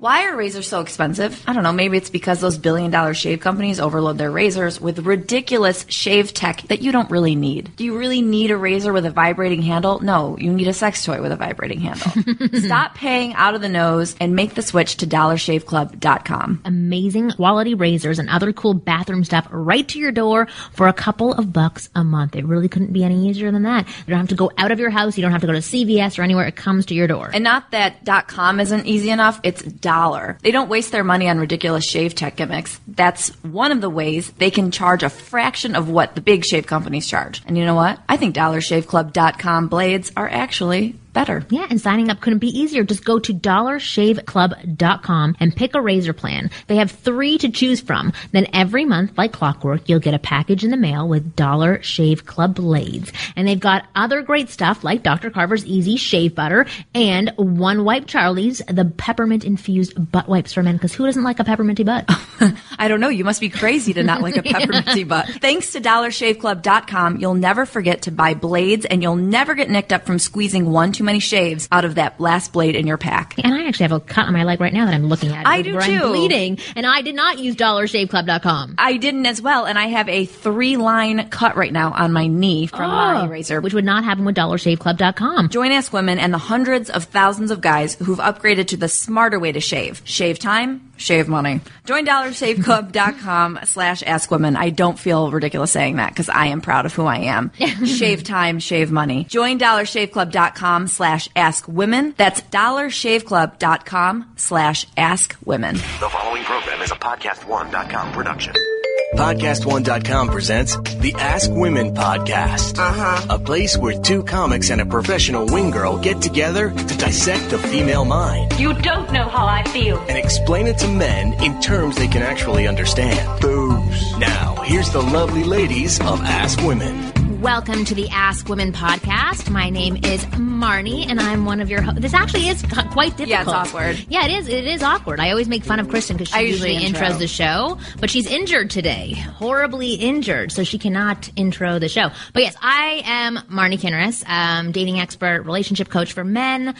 Why are razors so expensive? I don't know. Maybe it's because those billion dollar shave companies overload their razors with ridiculous shave tech that you don't really need. Do you really need a razor with a vibrating handle? No, you need a sex toy with a vibrating handle. Stop paying out of the nose and make the switch to dollarshaveclub.com. Amazing quality razors and other cool bathroom stuff right to your door for a couple of bucks a month. It really couldn't be any easier than that. You don't have to go out of your house. You don't have to go to CVS or anywhere. It comes to your door. And not that .com isn't easy enough, it's dollar. They don't waste their money on ridiculous shave tech gimmicks. That's one of the ways they can charge a fraction of what the big shave companies charge. And you know what? I think dollarshaveclub.com blades are actually better. Yeah, and signing up couldn't be easier. Just go to dollarshaveclub.com and pick a razor plan. They have three to choose from. Then every month, like clockwork, you'll get a package in the mail with Dollar Shave Club blades. And they've got other great stuff like Dr. Carver's Easy Shave Butter and One Wipe Charlie's, the peppermint infused butt wipes for men. Because who doesn't like a pepperminty butt? I don't know. You must be crazy to not like a pepperminty butt. Thanks to dollarshaveclub.com, you'll never forget to buy blades and you'll never get nicked up from squeezing one too many shaves out of that last blade in your pack. And I actually have a cut on my leg right now that I'm looking at. I do too. I'm bleeding, and I did not use dollarshaveclub.com. I didn't as well, and I have a three line cut right now on my knee from my oh, razor. Which would not happen with dollarshaveclub.com. Join Ask Women and the hundreds of thousands of guys who've upgraded to the smarter way to shave. Shave time, shave money. Join dollarshaveclub.com slash askwomen. I don't feel ridiculous saying that because I am proud of who I am. shave time, shave money. Join dollarshaveclub.com slash askwomen. That's dollarshaveclub.com slash askwomen. The following program is a podcast1.com production. Podcast1.com presents the Ask Women Podcast. Uh-huh. A place where two comics and a professional wing girl get together to dissect the female mind You don't know how I feel. and explain it to men in terms they can actually understand. Booze. Now, here's the lovely ladies of Ask Women. Welcome to the Ask Women podcast. My name is Marni, and I'm one of your hosts. This actually is quite difficult. Yeah, it's awkward. Yeah, it is. It is awkward. I always make fun of Kristen because she I usually, usually intro. intros the show, but she's injured today, horribly injured, so she cannot intro the show. But yes, I am Marni Kinrys, um, dating expert, relationship coach for men, uh,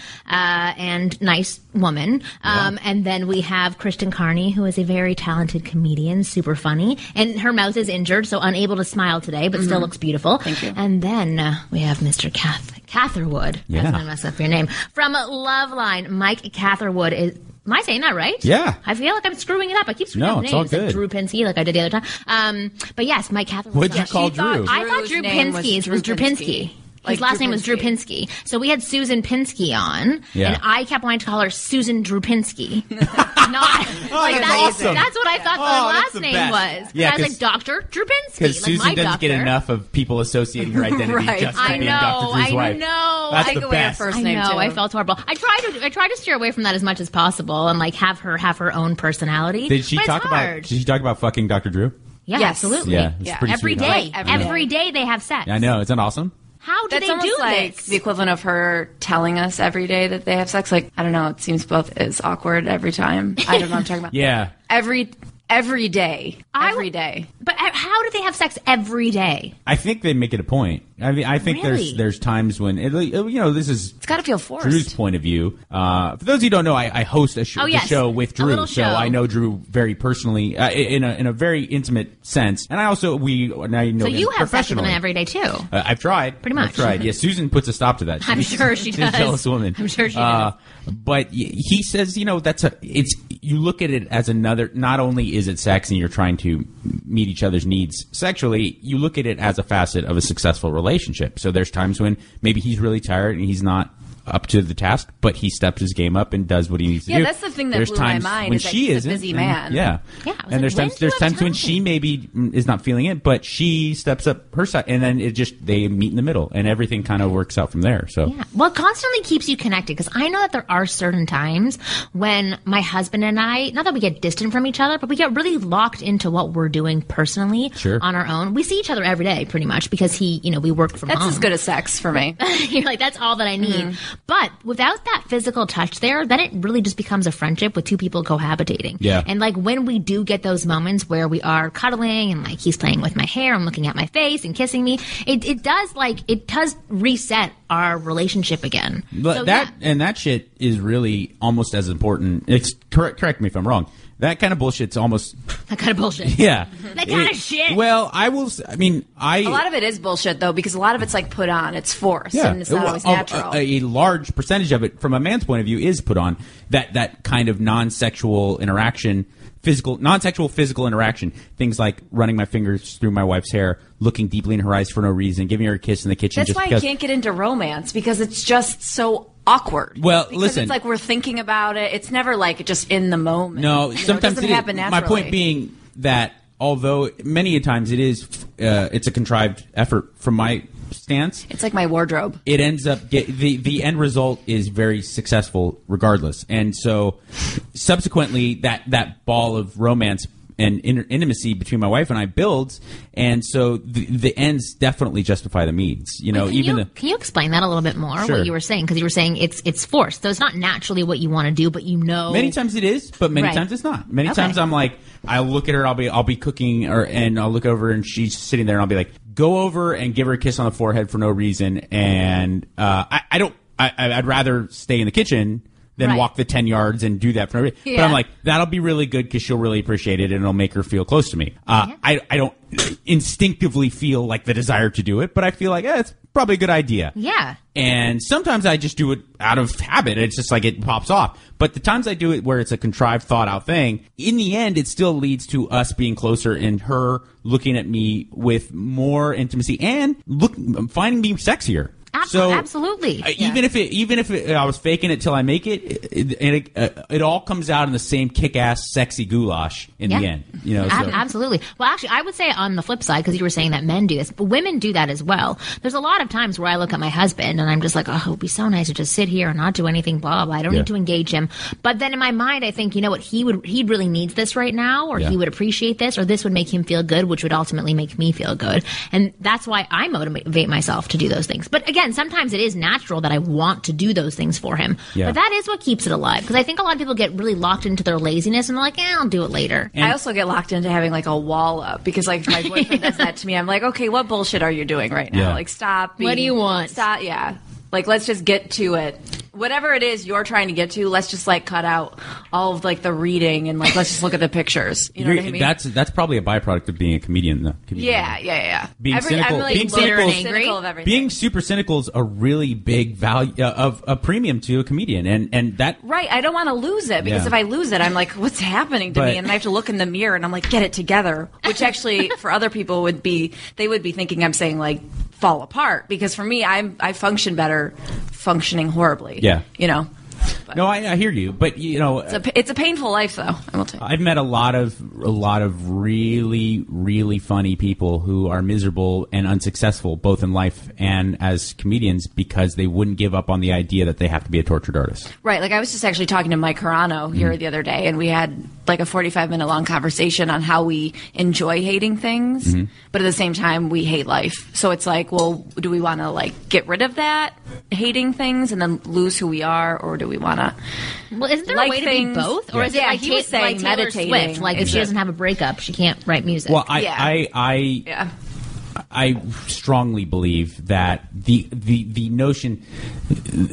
and nice woman. Um, and then we have Kristen Carney, who is a very talented comedian, super funny, and her mouth is injured, so unable to smile today, but still looks beautiful. Thank you. And then uh, we have Mr. Cath- Catherwood. Yeah. That's gonna mess up your name. From Loveline, Mike Catherwood is. Am I saying that right? Yeah. I feel like I'm screwing it up. I keep screwing No, up it's all names like good. Drew Pinsky, like I did the other time. Um, but yes, Mike Catherwood. What'd you Yeah, call she thought- Drew? I thought Drew's Drew name was Pinsky was Drew Drew Pinsky. Pinsky. His last Drew name was Drew Pinsky. Pinsky. So we had Susan Pinsky on, Yeah. and I kept wanting to call her Susan Drew Pinsky. Not, like, oh, that's that's, awesome. that's what I thought Oh, the that's last the name best. was. Yeah, I was 'cause- like, Dr. Drew Pinsky. Because like Susan my doesn't doctor. get enough of people associating her identity Right. just I by being know, Dr. Drew's I wife. know. That's I the go best. first I name, know. too. I felt horrible. I try to I try to steer away from that as much as possible and like have her have her own personality. Did she But it's talk about? Did she talk about fucking Dr. Drew? Yeah, Yes. absolutely. Yeah, it's Yeah. pretty Every sweet, huh? day, Like, every every day they have sex. I know. Isn't that awesome? How do That's they do like this? the equivalent of her telling us every day that they have sex. Like, I don't know, it seems both as awkward every time. I don't know what I'm talking about. Yeah. Every every day. I- Every day. but uh, how do they have sex every day? I think they make it a point. I mean, I think Really? there's there's times when it, you know this is It's gotta feel forced. Drew's point of view. Uh, for those of you who don't know, I, I host a, sh- Oh, the yes. show with A Drew, little so show. I know Drew very personally uh, in a in a very intimate sense, and I also we now you know So him you have sex with professionally. every day too. Uh, I've tried. Pretty much. I've tried. Yeah, Susan puts a stop to that. I'm sure she She's does. jealous woman. I'm sure she uh, does. But y- he says, you know, that's a. It's you look at it as another. Not only is it sex and you're trying to meet each other's needs sexually, you look at it as a facet of a successful relationship. So there's times when maybe he's really tired and he's not up to the task, but he steps his game up and does what he needs to Yeah, do. that's the thing that there's blew my times mind when is she he's a isn't, busy and- man. Yeah, Yeah, and like, there's times there's have times when she maybe is not feeling it, but she steps up her side, and then it just they meet in the middle, and everything kind of works out from there. So Yeah. Well, it constantly keeps you connected because I know that there are certain times when my husband and I, not that we get distant from each other, but we get really locked into what we're doing personally Sure. on our own. We see each other every day pretty much because he, you know, we work from home. That's home. as good as sex for me. You're like, that's all that I need. Mm-hmm. But without that physical touch there, then it really just becomes a friendship with two people cohabitating. Yeah. And like when we do get those moments where we are cuddling and like he's playing with my hair and looking at my face and kissing me, it, it does like, it does reset our relationship again. But So, that yeah. and that shit is really almost as important. It's correct. Correct me if I'm wrong. That kind of bullshit's almost that kind of bullshit. yeah. That kind It- of shit. Well, I will. I mean, I A lot of it is bullshit though, because a lot of it's like put on. It's forced, and it's not Well, always a- natural. A, a large percentage of it, from a man's point of view, is put on. That that kind of non-sexual interaction, physical, non-sexual physical interaction. Things like running my fingers through my wife's hair, looking deeply in her eyes for no reason, giving her a kiss in the kitchen. That's why because, I can't get into romance because it's just so awkward. Well, because listen. it's like we're thinking about it. It's never like just in the moment. No, You know, sometimes it doesn't it happen My point being that although many a times it is, uh, it's a contrived effort from my stance. it's like my wardrobe. it ends up get, the the end result is very successful regardless and so subsequently that that ball of romance and intimacy between my wife and I builds and so the, the ends definitely justify the means you know Can even you, the can you explain that a little bit more? Sure. What you were saying because you were saying it's it's forced, so it's not naturally what you want to do, but you know. Many times it is, but many Right. times it's not. Many Okay. times I'm like, I'll look at her, I'll be, I'll be cooking, or and I'll look over and she's sitting there, and I'll be like, go over and give her a kiss on the forehead for no reason, and uh, I, I don't, I, I'd rather stay in the kitchen than Right. walk the ten yards and do that for no reason. But I'm like, that'll be really good because she'll really appreciate it, and it'll make her feel close to me. Uh, I, I don't instinctively feel like the desire to do it, but I feel like eh, it's probably a good idea. Yeah. And sometimes I just do it out of habit. It's just like it pops off. But the times I do it where it's a contrived, thought out thing, in the end, it still leads to us being closer and her looking at me with more intimacy and look, finding me sexier. Ab- so absolutely. uh, Yeah. even if it, even if it, I was faking it till I make it, it and it, uh, it all comes out in the same kick-ass, sexy goulash in the end. You know, Ab- so. absolutely. Well, actually, I would say on the flip side, because you were saying that men do this, but women do that as well. There's a lot of times where I look at my husband and I'm just like, oh, it would be so nice to just sit here and not do anything, blah, blah, blah. I don't Yeah. need to engage him. But then in my mind, I think, you know what, he would, he really needs this right now, or Yeah. he would appreciate this, or this would make him feel good, which would ultimately make me feel good. And that's why I motivate myself to do those things. But again, sometimes it is natural that I want to do those things for him. Yeah. But that is what keeps it alive. Because I think a lot of people get really locked into their laziness and they're like, eh, I'll do it later. I also get locked into having like a wall up because like my boyfriend does that to me. I'm like, okay, what bullshit are you doing right now? Yeah. Like, stop. What do you want? Stop. Yeah. Like, let's just get to it. Whatever it is you're trying to get to, let's just like cut out all of like the reading and like let's just look at the pictures. You know You're- what I mean? That's that's probably a byproduct of being a comedian, though. Comedian. yeah, yeah, yeah. Being cynical- I'm being low- cynical- cynical of everything. being super cynical is a really big value uh, of a premium to a comedian, and and that Right, I don't want to lose it because Yeah. if I lose it, I'm like, what's happening to But- me? And then I have to look in the mirror and I'm like, get it together. Which actually, for other people, would be they would be thinking I'm saying like fall apart because for me, I'm I function better functioning horribly. Yeah. you know, no, I, I hear you, but you know, it's a it's a painful life though. I will tell you. I've met a lot of a lot of really really funny people who are miserable and unsuccessful both in life and as comedians because they wouldn't give up on the idea that they have to be a tortured artist. Right. Like I was just actually talking to Mike Carano here mm-hmm. the other day, and we had like a 45 minute long conversation on how we enjoy hating things, mm-hmm. but at the same time we hate life. So it's like, well, do we want to like get rid of that hating things and then lose who we are, or do we want to? Well, isn't there like a way things- to be both, or Yeah. is it Yeah, like, he Ta- was saying like Taylor meditating Swift? Like if is she doesn't have a breakup, she can't write music. Well, I Yeah. I I, Yeah. I strongly believe that the the the notion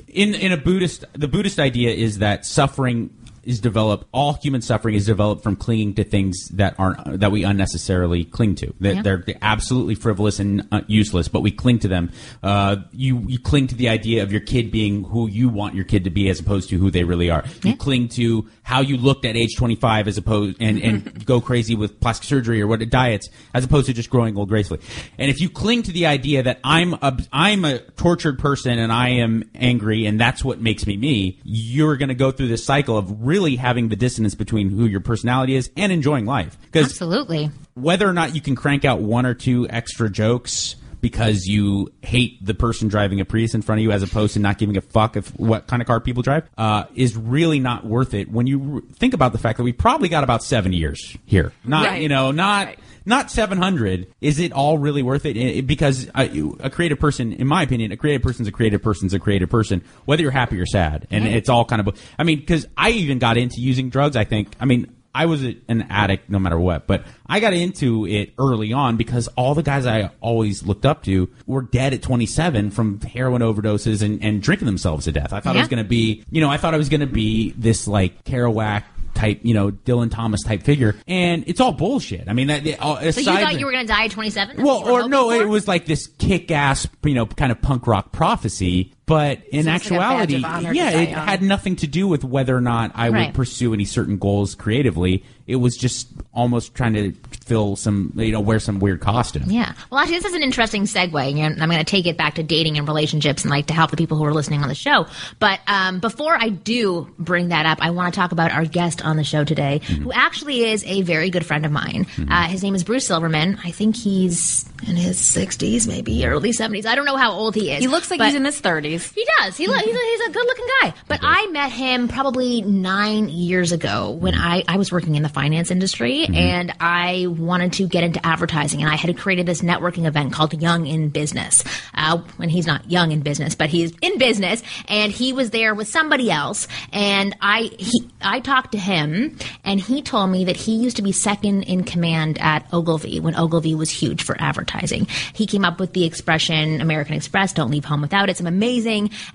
in in a Buddhist the Buddhist idea is that suffering is developed. All human suffering is developed from clinging to things that aren't that we unnecessarily cling to. That Yeah. they're absolutely frivolous and uh, useless, but we cling to them. Uh, you you cling to the idea of your kid being who you want your kid to be, as opposed to who they really are. You cling to how you looked at age twenty five, as opposed and and go crazy with plastic surgery or what diets, as opposed to just growing old gracefully. And if you cling to the idea that I'm a I'm a tortured person and I am angry and that's what makes me me, you're going to go through this cycle of really having the dissonance between who your personality is and enjoying life. Because Absolutely. whether or not you can crank out one or two extra jokes because you hate the person driving a Prius in front of you as opposed to not giving a fuck if what kind of car people drive uh, is really not worth it when you r- think about the fact that we probably got about seven years here not Right. you know not Right. Not 700 is it all really worth it? Because you- a creative person in my opinion a creative person's a creative person's a creative person whether you're happy or sad. And it's all kind of i mean because i even got into using drugs i think. I mean I was an addict no matter what, but I got into it early on because all the guys I always looked up to were dead at 27 from heroin overdoses and, and drinking themselves to death. I thought I was going to be, you know, I thought I was going to be this like Kerouac type, you know, Dylan Thomas type figure, and it's all bullshit. I mean, that uh, aside So you thought from- you were going to die at 27? well, or no, it was like this kick-ass, you know, kind of punk rock prophecy. But in So it's like actuality, of honor to yeah, it young. had nothing to do with whether or not I Right. would pursue any certain goals creatively. It was just almost trying to fill some, you know, wear some weird costume. Yeah. Well, actually, this is an interesting segue. and I'm going to take it back to dating and relationships and like to help the people who are listening on the show. But um, before I do bring that up, I want to talk about our guest on the show today, who actually is a very good friend of mine. Uh, his name is Bruce Silverman. I think he's in his 60s, maybe early 70s. I don't know how old he is. He looks like but- he's in his 30s. He does. He look, he's, a, he's a good looking guy. But I met him probably nine years ago when I, I was working in the finance industry and I wanted to get into advertising. And I had created this networking event called Young in Business. Uh, and he's not young in business, but he's in business. And he was there with somebody else. And I, he, I talked to him and he told me that he used to be second in command at Ogilvy when Ogilvy was huge for advertising. He came up with the expression American Express, don't leave home without it. Some amazing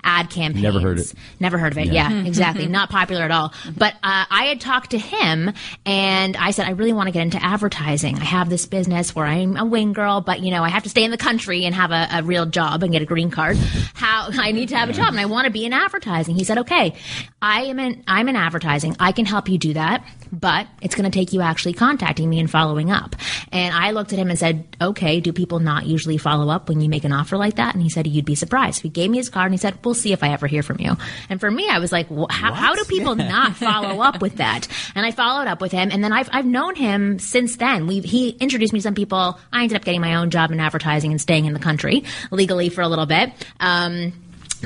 ad campaigns. Never heard it. Never heard of it. Yeah, exactly. Not popular at all. But uh, I had talked to him and I said, I really want to get into advertising. I have this business where I'm a wing girl, but you know, I have to stay in the country and have a, a real job and get a green card. How I need to have a job and I want to be in advertising. He said, okay, I am in, I'm in advertising. I can help you do that, but it's going to take you actually contacting me and following up. And I looked at him and said, okay, do people not usually follow up when you make an offer like that? And he said, you'd be surprised. He gave me his card and he said, we'll see if I ever hear from you. And for me, I was like, well, how, how do people not follow up with that? And I followed up with him. And then I've, I've known him since then. We he introduced me to some people. I ended up getting my own job in advertising and staying in the country legally for a little bit. Um,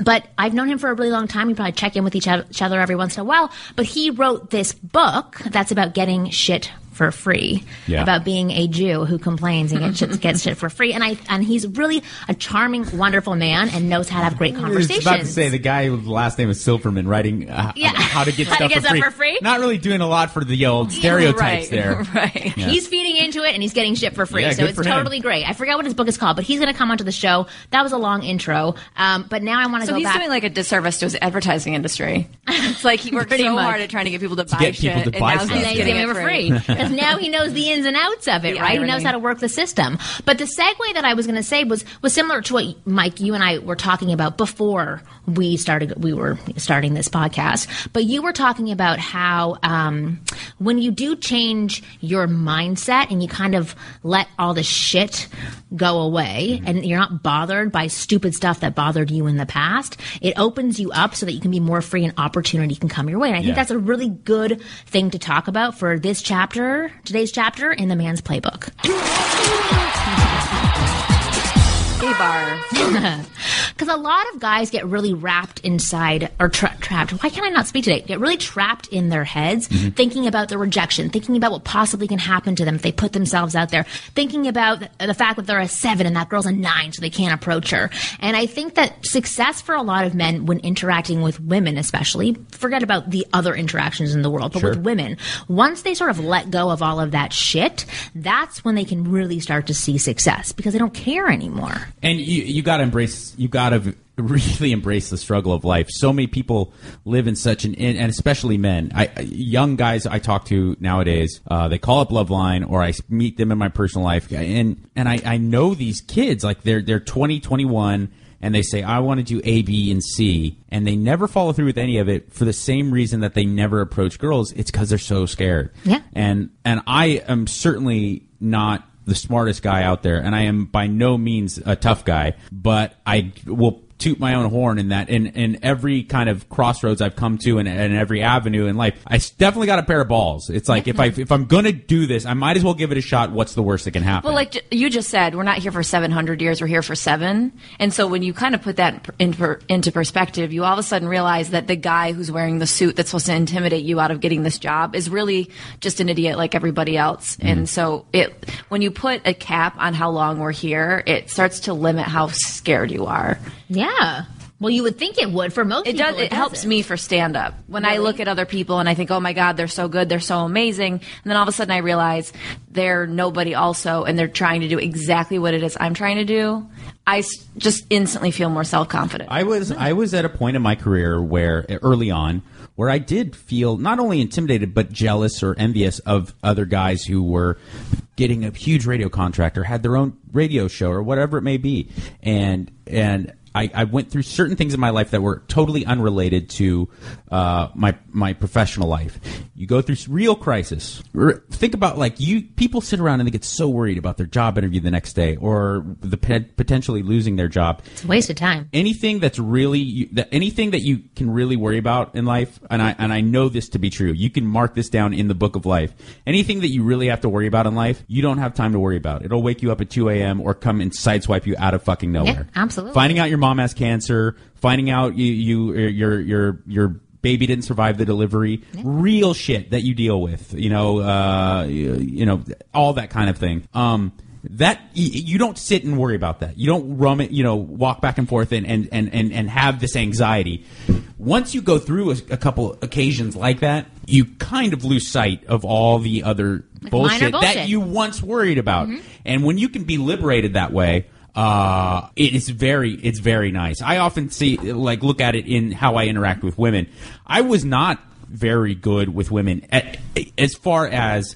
but I've known him for a really long time. We probably check in with each other every once in a while. But he wrote this book that's about getting shit for free, Yeah. about being a Jew who complains and gets shit, gets shit for free. And I and he's really a charming, wonderful man and knows how to have great conversations. I was conversations. about to say the guy with the last name is Silverman writing uh, Yeah. how to get How to stuff get for, stuff free. for free? Not really doing a lot for the old stereotypes right, there. Right. Yeah. He's feeding into it and he's getting shit for free. Yeah, so good it's for him. totally great. I forgot what his book is called, but he's going to come onto the show. That was a long intro. Um, but now I want to So go he's back. doing like a disservice to his advertising industry. It's like he worked so much. hard at trying to get people to, buy get shit, people to and now stuff. he's then getting giving it for free because now he knows the ins and outs of it, The right? He knows how to work the system. But the segue that I was going to say was was similar to what Mike, you and I were talking about before we started. We were starting this podcast, but you were talking about how um, when you do change your mindset and you kind of let all the shit go away, and you're not bothered by stupid stuff that bothered you in the past, it opens you up so that you can be more free and opportunity can come your way. And I think that's a really good thing to talk about for this chapter, today's chapter in the man's playbook. Gay bar. Because a lot of guys get really wrapped inside or tra- trapped. Why can't I not speak today? Get really trapped in their heads, mm-hmm. thinking about the rejection, thinking about what possibly can happen to them if they put themselves out there, thinking about the fact that they're a seven and that girl's a nine, so they can't approach her. And I think that success for a lot of men when interacting with women, especially, forget about the other interactions in the world, but with women, once they sort of let go of all of that shit, that's when they can really start to see success because they don't care anymore. And you you got to embrace. You got to really embrace the struggle of life. So many people live in such an, and especially men. I, young guys I talk to nowadays, uh, they call up Loveline or I meet them in my personal life, and and I, I know these kids like they're they're 20, 21 and they say, I want to do A, B, and C, and they never follow through with any of it for the same reason that they never approach girls. It's because they're so scared. Yeah. And and I am certainly not the smartest guy out there, and I am by no means a tough guy, but I will toot my own horn in that in, in every kind of crossroads I've come to and, and every avenue in life. I definitely got a pair of balls. It's like if I if I'm gonna do this, I might as well give it a shot. What's the worst that can happen? Well, like you just said, we're not here for 700 years, we're here for seven. And so when you kind of put that in per, into perspective, you all of a sudden realize that the guy who's wearing the suit that's supposed to intimidate you out of getting this job is really just an idiot like everybody else. Mm-hmm. And so it, when you put a cap on how long we're here, it starts to limit how scared you are. Yeah. Well, you would think it would for most It people. does. It helps me for stand up. When I look at other people and I think, oh my God, they're so good, they're so amazing. And then all of a sudden I realize they're nobody also and they're trying to do exactly what it is I'm trying to do. I just instantly feel more self confident. I was I was at a point in my career where early on where I did feel not only intimidated but jealous or envious of other guys who were getting a huge radio contract or had their own radio show or whatever it may be, and and. I, I went through certain things in my life that were totally unrelated to uh, my my professional life. You go through real crisis. Think about like you people sit around and they get so worried about their job interview the next day or the pe- potentially losing their job It's a waste of time. anything that's really you- that anything that you can really worry about in life and I and I know this to be true you can mark this down in the book of life anything that you really have to worry about in life you don't have time to worry about it'll wake you up at 2 a.m or come and sideswipe you out of fucking nowhere absolutely. finding out your mom has cancer finding out you you your your your baby didn't survive the delivery real shit that you deal with you know uh you, know all that kind of thing um that you don't sit and worry about that. You don't rum it, you know, walk back and forth and and and and, and have this anxiety. Once you go through a, a couple occasions like that, you kind of lose sight of all the other bullshit, bullshit. that you once worried about. And when you can be liberated that way, uh, it is very, it's very nice. I often see, like, look at it in how I interact with women. I was not very good with women at, as far as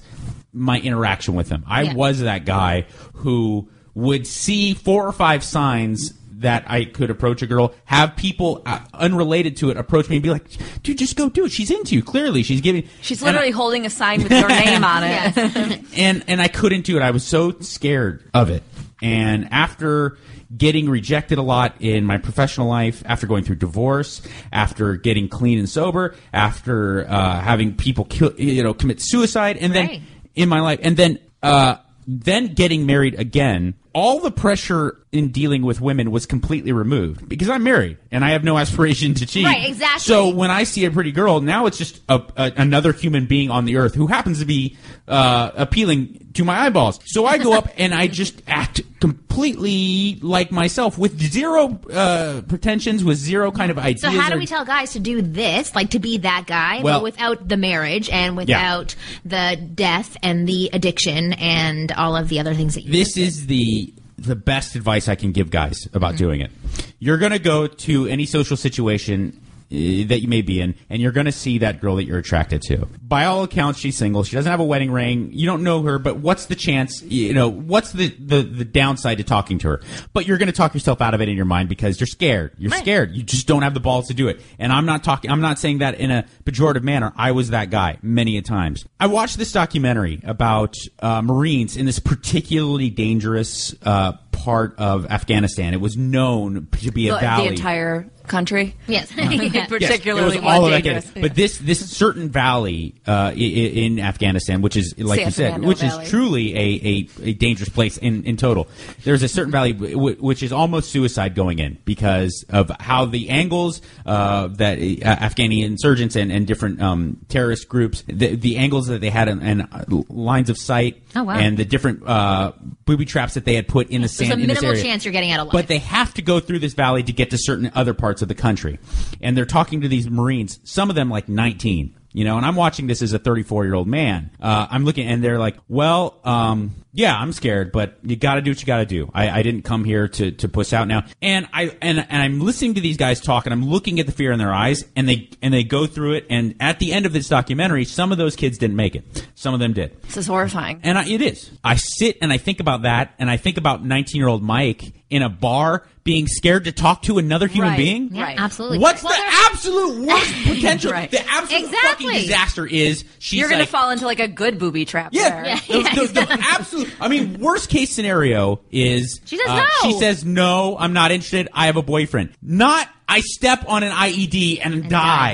my interaction with them. I Yeah. was that guy who would see four or five signs that I could approach a girl, have people uh, unrelated to it approach me and be like, "Dude, just go do it. She's into you. Clearly, she's giving." She's and I- literally holding a sign with your name on it. and and I couldn't do it. I was so scared of it. And after getting rejected a lot in my professional life, after going through divorce, after getting clean and sober, after uh, having people kill, you know, commit suicide, and then Right. in my life, and then uh, then getting married again. All the pressure in dealing with women was completely removed because I'm married and I have no aspiration to cheat. Right, exactly. So when I see a pretty girl, now it's just a, a, another human being on the earth who happens to be uh, appealing to my eyeballs. So I go up and I just act completely like myself with zero uh, pretensions, with zero kind of ideas. So how do we tell guys to do this, like to be that guy, Well- but without the marriage and without the death and the addiction and all of the other things that you this listed? is the the best advice I can give guys about doing it. You're going to go to any social situation that you may be in, and you're going to see that girl that you're attracted to. By all accounts, she's single. She doesn't have a wedding ring. You don't know her, but what's the chance? You know, what's the the, the downside to talking to her? But you're going to talk yourself out of it in your mind because you're scared. You're scared. You just don't have the balls to do it. And I'm not talking. I'm not saying that in a pejorative manner. I was that guy many a times. I watched this documentary about uh, Marines in this particularly dangerous uh, part of Afghanistan. It was known to be a the, valley. the entire country. Yes. Yes, Particularly it was all one of dangerous. Afghanistan. But this this certain valley uh, i- i- in Afghanistan, which is like San you said, Fernando which Valley. is truly a, a, a dangerous place in, in total. There's a certain valley w- w- which is almost suicide going in because of how the angles uh, that uh, Afghani insurgents and, and different um, terrorist groups, the, the angles that they had and, and uh, lines of sight, Oh, wow. and the different uh, booby traps that they had put in the sand. There's sand. a in this minimal area. chance you're getting out alive. But they have to go through this valley to get to certain other parts of the country. And they're talking to these Marines, some of them like 19. You know, and I'm watching this as a 34 year old man. Uh, I'm looking, and they're like, "Well, um, yeah, I'm scared, but you got to do what you got to do. I, I didn't come here to to puss out now." And I and and I'm listening to these guys talk, and I'm looking at the fear in their eyes, and they and they go through it. And at the end of this documentary, some of those kids didn't make it. Some of them did. This is horrifying. And I, it is. I sit and I think about that, and I think about 19 year old Mike in a bar being scared to talk to another human Right. being. Yeah, Right. absolutely. What's Well, the they're- absolute worst potential? Right. The absolute Exactly. fucking disaster is she's You're going like, to fall into like a good booby trap yeah, there. the, the- the absolute. I mean, worst case scenario is She says uh, no. She says no. I'm not interested. I have a boyfriend. Not I step on an IED and, die.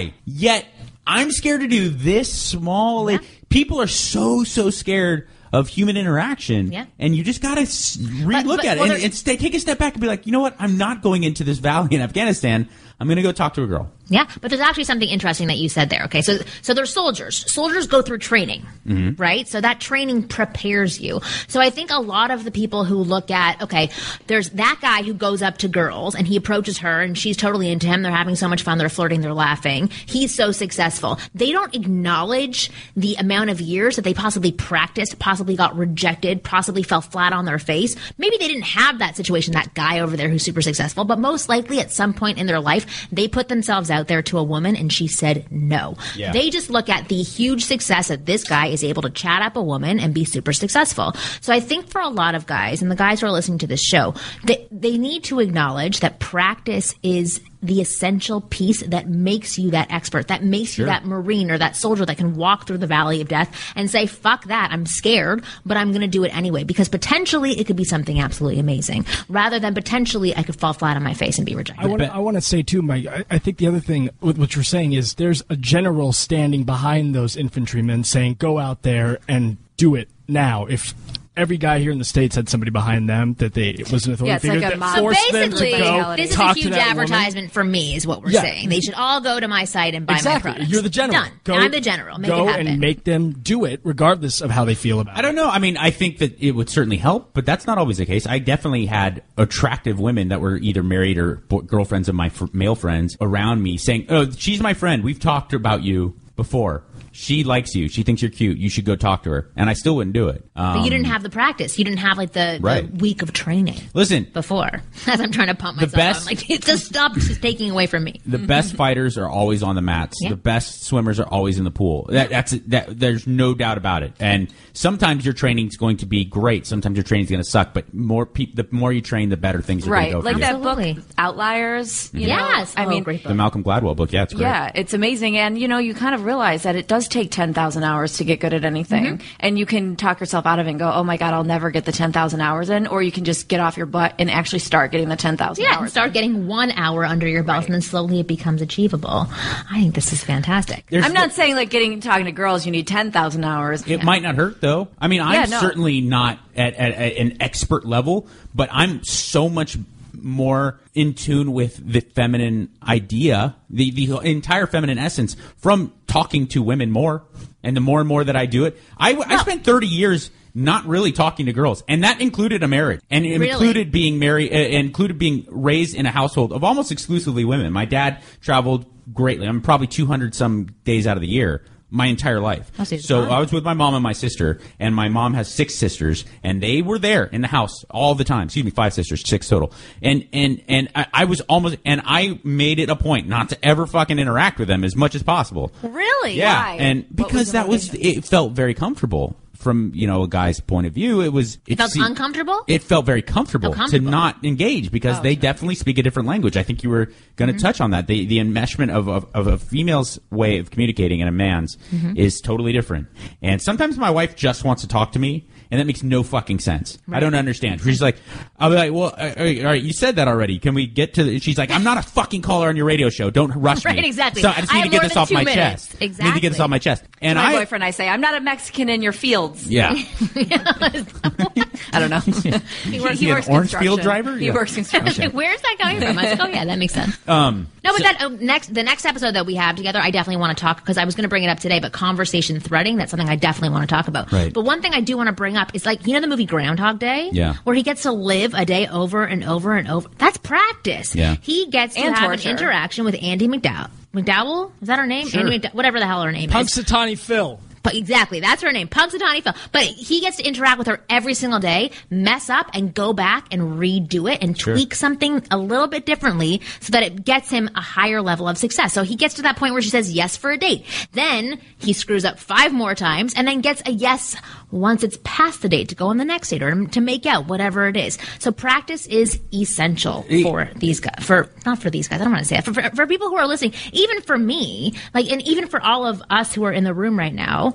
die. Yet I'm scared to do this small. Yeah. People are so so scared of human interaction, Yeah. and you just gotta s- relook but- at it well, and, and stay, take a step back and be like, you know what? I'm not going into this valley in Afghanistan. I'm gonna go talk to a girl. Yeah, but there's actually something interesting that you said there. Okay, so so they're soldiers. Soldiers go through training, Mm-hmm. right? So that training prepares you. So I think a lot of the people who look at okay, there's that guy who goes up to girls and he approaches her and she's totally into him. They're having so much fun. They're flirting. They're laughing. He's so successful. They don't acknowledge the amount of years that they possibly practiced, possibly got rejected, possibly fell flat on their face. Maybe they didn't have that situation. That guy over there who's super successful, but most likely at some point in their life they put themselves out there to a woman and she said no. Yeah. They just look at the huge success that this guy is able to chat up a woman and be super successful. So I think for a lot of guys and the guys who are listening to this show, they, they need to acknowledge that practice is the essential piece that makes you that expert, that makes you that Marine or that soldier that can walk through the valley of death and say, fuck that, I'm scared, but I'm going to do it anyway. Because potentially it could be something absolutely amazing rather than potentially I could fall flat on my face and be rejected. I want to I want to say too, Mike. I, I think the other thing with what you're saying is there's a general standing behind those infantrymen saying, "Go out there and do it now." If every guy here in the states had somebody behind them that they it was an authority Yeah, it's like figure a that mob. So forced them to basically, go this is a huge that woman. advertisement for me, is what we're Yeah. saying. They should all go to my site and buy Exactly. my products. You're the general. Done. Go, I'm the general. Make go it happen. and make them do it, regardless of how they feel about it. I don't know. I mean, I think that it would certainly help, but that's not always the case. I definitely had attractive women that were either married or bo- girlfriends of my fr- male friends around me saying, "Oh, she's my friend. We've talked about you before. She likes you. She thinks you're cute. You should go talk to her." And I still wouldn't do it. Um, but you didn't have the practice. You didn't have like the, Right. the week of training listen. before. As I'm trying to pump The myself, best- I'm like, just stop just taking away from me. The best fighters are always on the mats. Yeah. The best swimmers are always in the pool. That, that's that. There's no doubt about it. And sometimes your training's going to be great. Sometimes your training's going to suck. But more peop the more you train, the better things are Right. going to go Like for you. that Absolutely. book, Outliers. You Yes. Know? I Oh, mean, great book. the Malcolm Gladwell book. Yeah, it's great. Yeah, it's amazing. And, you know, you kind of realize that it does take 10,000 hours to get good at anything. Mm-hmm. And you can talk yourself out of it and go, oh my God, I'll never get the 10,000 hours in. Or you can just get off your butt and actually start getting the 10,000 Yeah, and hours. start getting one hour under your belt, and then slowly it becomes achievable. I think this is fantastic. There's I'm no- not saying like getting talking to girls, you need 10,000 hours. It might not hurt though. I mean, I'm Yeah, no. certainly not at, at, at an expert level, but I'm so much more in tune with the feminine idea, the the entire feminine essence from talking to women more. And the more and more that I do it, I, I spent 30 years not really talking to girls, and that included a marriage, and it Really? included being married, uh, included being raised in a household of almost exclusively women. My dad traveled greatly. I'm probably 200 some days out of the year. My entire life. Oh, so So. I was with my mom and my sister, and my mom has six sisters, and they were there in the house all the time. Excuse me, five sisters, six total. And and and I, I was almost, and I made it a point not to ever fucking interact with them as much as possible. Really? Yeah, Why? and because the that was it felt very comfortable from you know a guy's point of view. It was it, felt se- uncomfortable? It felt very comfortable, Oh, comfortable. to not engage because they definitely speak a different language. I think you were going to Mm-hmm. touch on that. The the enmeshment of, of of a female's way of communicating and a man's Mm-hmm. is totally different. And sometimes my wife just wants to talk to me. And that makes no fucking sense. I don't understand. She's like, I'll be like, well, uh, all right, all right, you said that already. Can we get to? The, she's like, I'm not a fucking caller on your radio show. Don't rush me. Right, exactly. So I just I need to have get this off my minutes. chest. I need to get this Exactly. off my chest. And my I, boyfriend, I say, I'm not a Mexican in your fields. yeah. I don't know. he, works, he he an works orange field driver? He Yeah. works construction. Where's that coming from? I was like, oh yeah, that makes sense. Um, No, but so- that uh, next the next episode that we have together, I definitely want to talk because I was going to bring it up today. But conversation threading, that's something I definitely want to talk about. Right. But one thing I do want to bring up is like you know the movie Groundhog Day, Yeah. where he gets to live a day over and over and over. That's practice. Yeah. He gets to And have torture. an interaction with Andie MacDowell. MacDowell is that her name? Sure. Andie MacDowell, whatever the hell her name is. Punxsutawney Phil. Exactly, that's her name, Punxsutawney Phil. But he gets to interact with her every single day, mess up, and go back and redo it and tweak something a little bit differently so that it gets him a higher level of success. So he gets to that point where she says yes for a date. Then he screws up five more times and then gets a yes once it's past the date to go on the next date or to make out, whatever it is. So practice is essential for these guys, for, not for these guys, I don't want to say that, for, for, for people who are listening, even for me, like, and even for all of us who are in the room right now,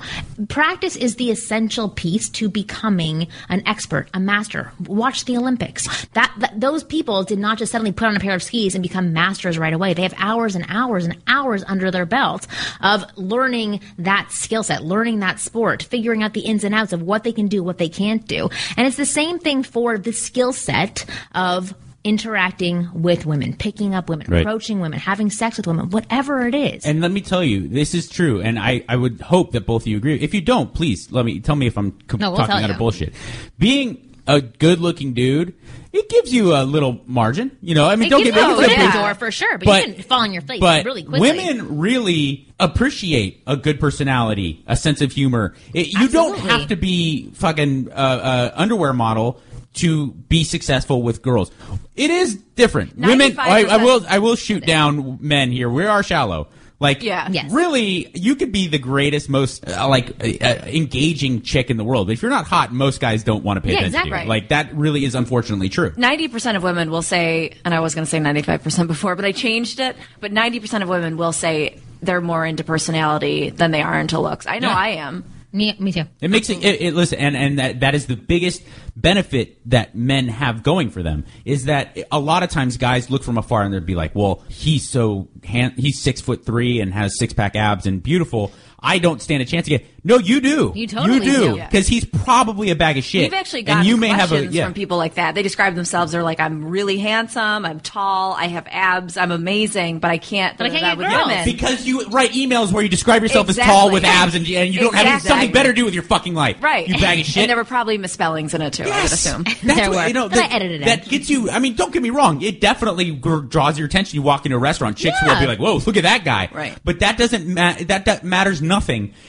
practice is the essential piece to becoming an expert, a master. Watch the Olympics. That, that those people did not just suddenly put on a pair of skis and become masters right away. They have hours and hours and hours under their belt of learning that skill set, learning that sport, figuring out the ins and outs of what they can do, what they can't do. And it's the same thing for the skill set of interacting with women, picking up women, Right. approaching women, having sex with women, whatever it is. And let me tell you, this is true, and I, I would hope that both of you agree. If you don't, please let me tell me if I'm co- No, we'll talking out of bullshit. Being a good-looking dude, it gives you a little margin. You know, I mean, It don't get me wrong, door for sure, but you can fall on your face but really quickly. Women really appreciate a good personality, a sense of humor. It, you don't have to be fucking uh, uh, underwear model to be successful with girls. It is different. Women, I, I will, I will shoot down men here. We are shallow. Like, Yeah. Yes. really, you could be the greatest, most uh, like uh, uh, engaging chick in the world. But if you're not hot, most guys don't want to pay Yeah, attention exactly. to you. Like that really is unfortunately true. 90% of women will say, and I was going to say 95% before, but I changed it. But 90% of women will say they're more into personality than they are into looks. I know Yeah. I am. Me, me too. It makes it, it, it listen, and and that that is the biggest benefit that men have going for them is that a lot of times guys look from afar and they'd be like, well, he's so hand, he's six foot three and has six pack abs and beautiful. I don't stand a chance again. No, you do. You totally do do. because he's probably a bag of shit. We've actually gotten and you may have a questions yeah. from people like that. They describe themselves. They're like, "I'm really handsome. I'm tall. I have abs. I'm amazing, but I can't." But I can't da- da- get with girls. women." Because you write emails where you describe yourself as tall with abs and, and you don't have something better to do with your fucking life. right? You bag of shit. And there were probably misspellings in it too. I would assume. That's There what, were. you know, But I that, edited it that gets you. I mean, don't get me wrong. It definitely gr- draws your attention. You walk into a restaurant, chicks will be like, "Whoa, look at that guy!" Right. But that doesn't ma- that that matters nothing.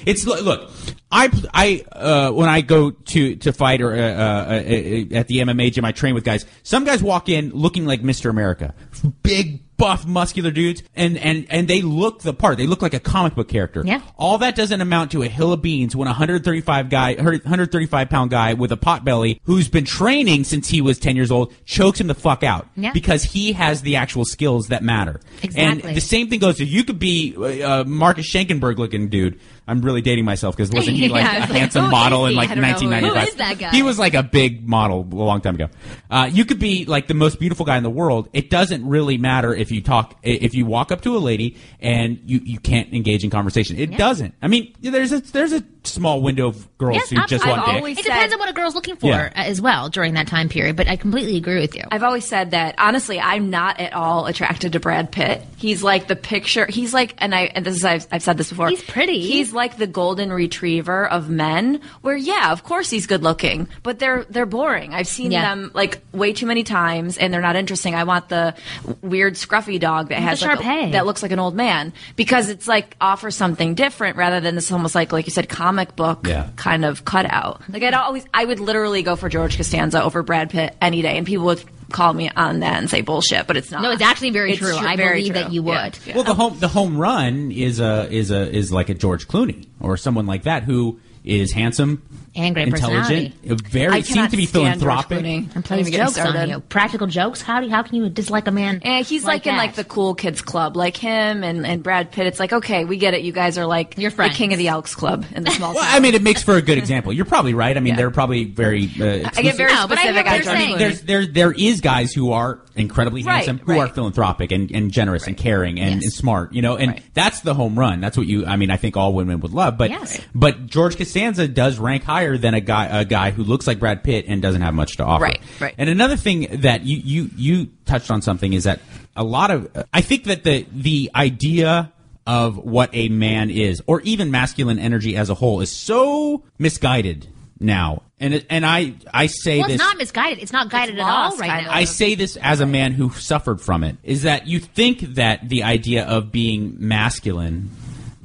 It's look. I I uh, when I go to to fight or uh, uh, uh, at the MMA gym, I train with guys. Some guys walk in looking like Mr. America, big. Buff, muscular dudes, and, and, and they look the part. They look like a comic book character. Yeah. All that doesn't amount to a hill of beans when a 135 guy, 135 pound guy with a pot belly who's been training since he was 10 years old chokes him the fuck out Yeah. because he has the actual skills that matter. Exactly. And the same thing goes to you could be uh, Marcus Schenkenberg looking dude. I'm really dating myself because wasn't he like Yeah, a like, handsome model in like I don't know who he is. 1995? Who is that guy? He was like a big model a long time ago. Uh, you could be like the most beautiful guy in the world. It doesn't really matter if you talk, if you walk up to a lady and you, you can't engage in conversation. It doesn't. I mean, there's a there's a small window of girls Yes, who just absolutely. want I've dick. always- It said- depends on what a girl's looking for Yeah. uh, as well during that time period. But I completely agree with you. I've always said that honestly, I'm not at all attracted to Brad Pitt. He's like the picture. He's like, and I and this is I've, I've said this before. He's pretty. He's like the golden retriever of men. Where yeah, of course he's good looking, but they're they're boring. I've seen Yeah. them like way too many times, and they're not interesting. I want the weird scruffy dog that has the like a- that looks like an old man because it's like offers something different rather than this almost like like you said comic book Yeah. kind of cutout. Like I'd always I would literally go for George Costanza over Brad Pitt any day, and people would call me on that and say bullshit, but it's not. No, it's actually very It's true. tr- I very believe that true. you Yeah, would. yeah. Well, the home the home run is a is a is like a George Clooney or someone like that who is handsome And great intelligent, personality. very I seems cannot to be stand George philanthropic. Clooney. And Don't plays even get me jokes on you. Practical jokes. How do you, how can you dislike a man? And he's like, in that? like the cool kids club, like him and, and Brad Pitt. It's like, okay, we get it. You guys are like You're the king of the Elks Club in the small Well, town. I mean, it makes for a good example. You're probably right. I mean, Yeah. they're probably very. Uh, I get exclusive. very No, but I hear specific. what on you're George saying. Clooney. There's there there is guys who are incredibly Right, handsome, who right. are philanthropic and, and generous and caring and, Yes. and smart, you know, and Right. that's the home run. That's what you. I mean, I think all women would love, but Yes. But George Costanza does rank higher than a guy a guy who looks like Brad Pitt and doesn't have much to offer. Right, right. And another thing that you you you touched on something is that a lot of I think that the the idea of what a man is, or even masculine energy as a whole, is so misguided now. and and I I say Well, this. not misguided. It's not guided at all lost, now. I say this as a man who suffered from it. Is that you think that the idea of being masculine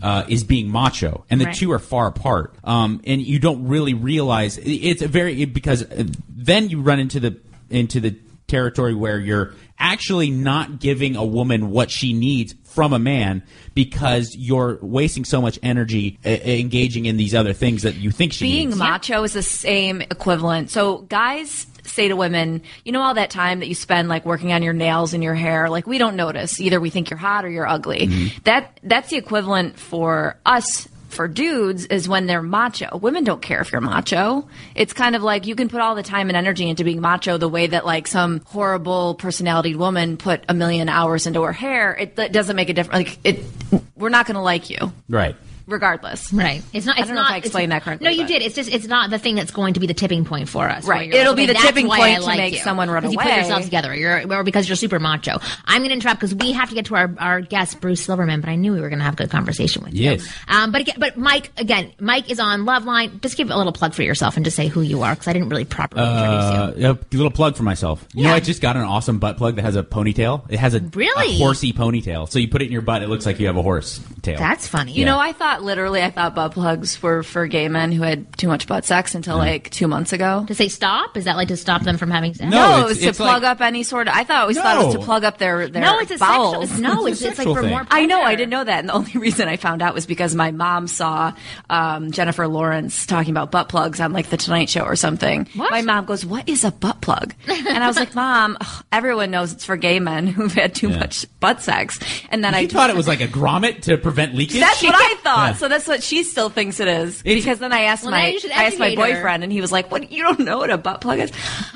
uh, is being macho, and the Right. two are far apart. Um, and you don't really realize it's a very because then you run into the into the territory where you're actually not giving a woman what she needs from a man because you're wasting so much energy uh, engaging in these other things that you think she being needs. macho is the same equivalent. So guys say to women, you know, all that time that you spend like working on your nails and your hair, like we don't notice. Either we think you're hot or you're ugly. Mm-hmm. That that's the equivalent for us. For dudes is when they're macho. Women don't care if you're macho. It's kind of like you can put all the time and energy into being macho the way that like some horrible personality woman put a million hours into her hair. It, it doesn't make a difference. Like it, we're not going to like you right. Regardless. Right. It's not. I It's don't know not. if I explained that correctly, No, you but- did. It's just. It's not the thing that's going to be the tipping point for us. Right. you're like, It'll be okay, the tipping point to like make you. someone run 'Cause You put away. yourself together. You're or because you're super macho. I'm going to interrupt because we have to get to our, our guest Bruce Silverman. But I knew we were going to have a good conversation with Yes. you. Um. But again, but Mike again. Mike is on Loveline. Just give a little plug for yourself and just say who you are because I didn't really properly introduce you. Uh, a little plug for myself. You know, Yeah. I just got an awesome butt plug that has a ponytail. It has a, Really? a horsey ponytail. So you put it in your butt, it looks like you have a horse tail. That's funny. You know, I thought literally, I thought butt plugs were for gay men who had too much butt sex until like two months ago. to say stop is that like to stop them from having sex? No, No, it's- it was to it's plug like- up any sort of. I thought always thought it was to No. plug up their their No, it's a bowels. sexual. No, it's, It's a it's like sexual for thing. more. I know, I pleasure. didn't know that, and the only reason I found out was because my mom saw um, Jennifer Lawrence talking about butt plugs on like the Tonight Show or something. What? My mom goes, "What is a butt plug?" And I was like, "Mom, ugh, everyone knows it's for gay men who've had too Yeah. much butt sex." And then I you thought it was like a grommet to prevent leakage? That's what I thought. Yeah. So that's what she still thinks it is. It's- because then I asked Well, my I asked my educate her. boyfriend, and he was like, "What? You don't know what a butt plug is?"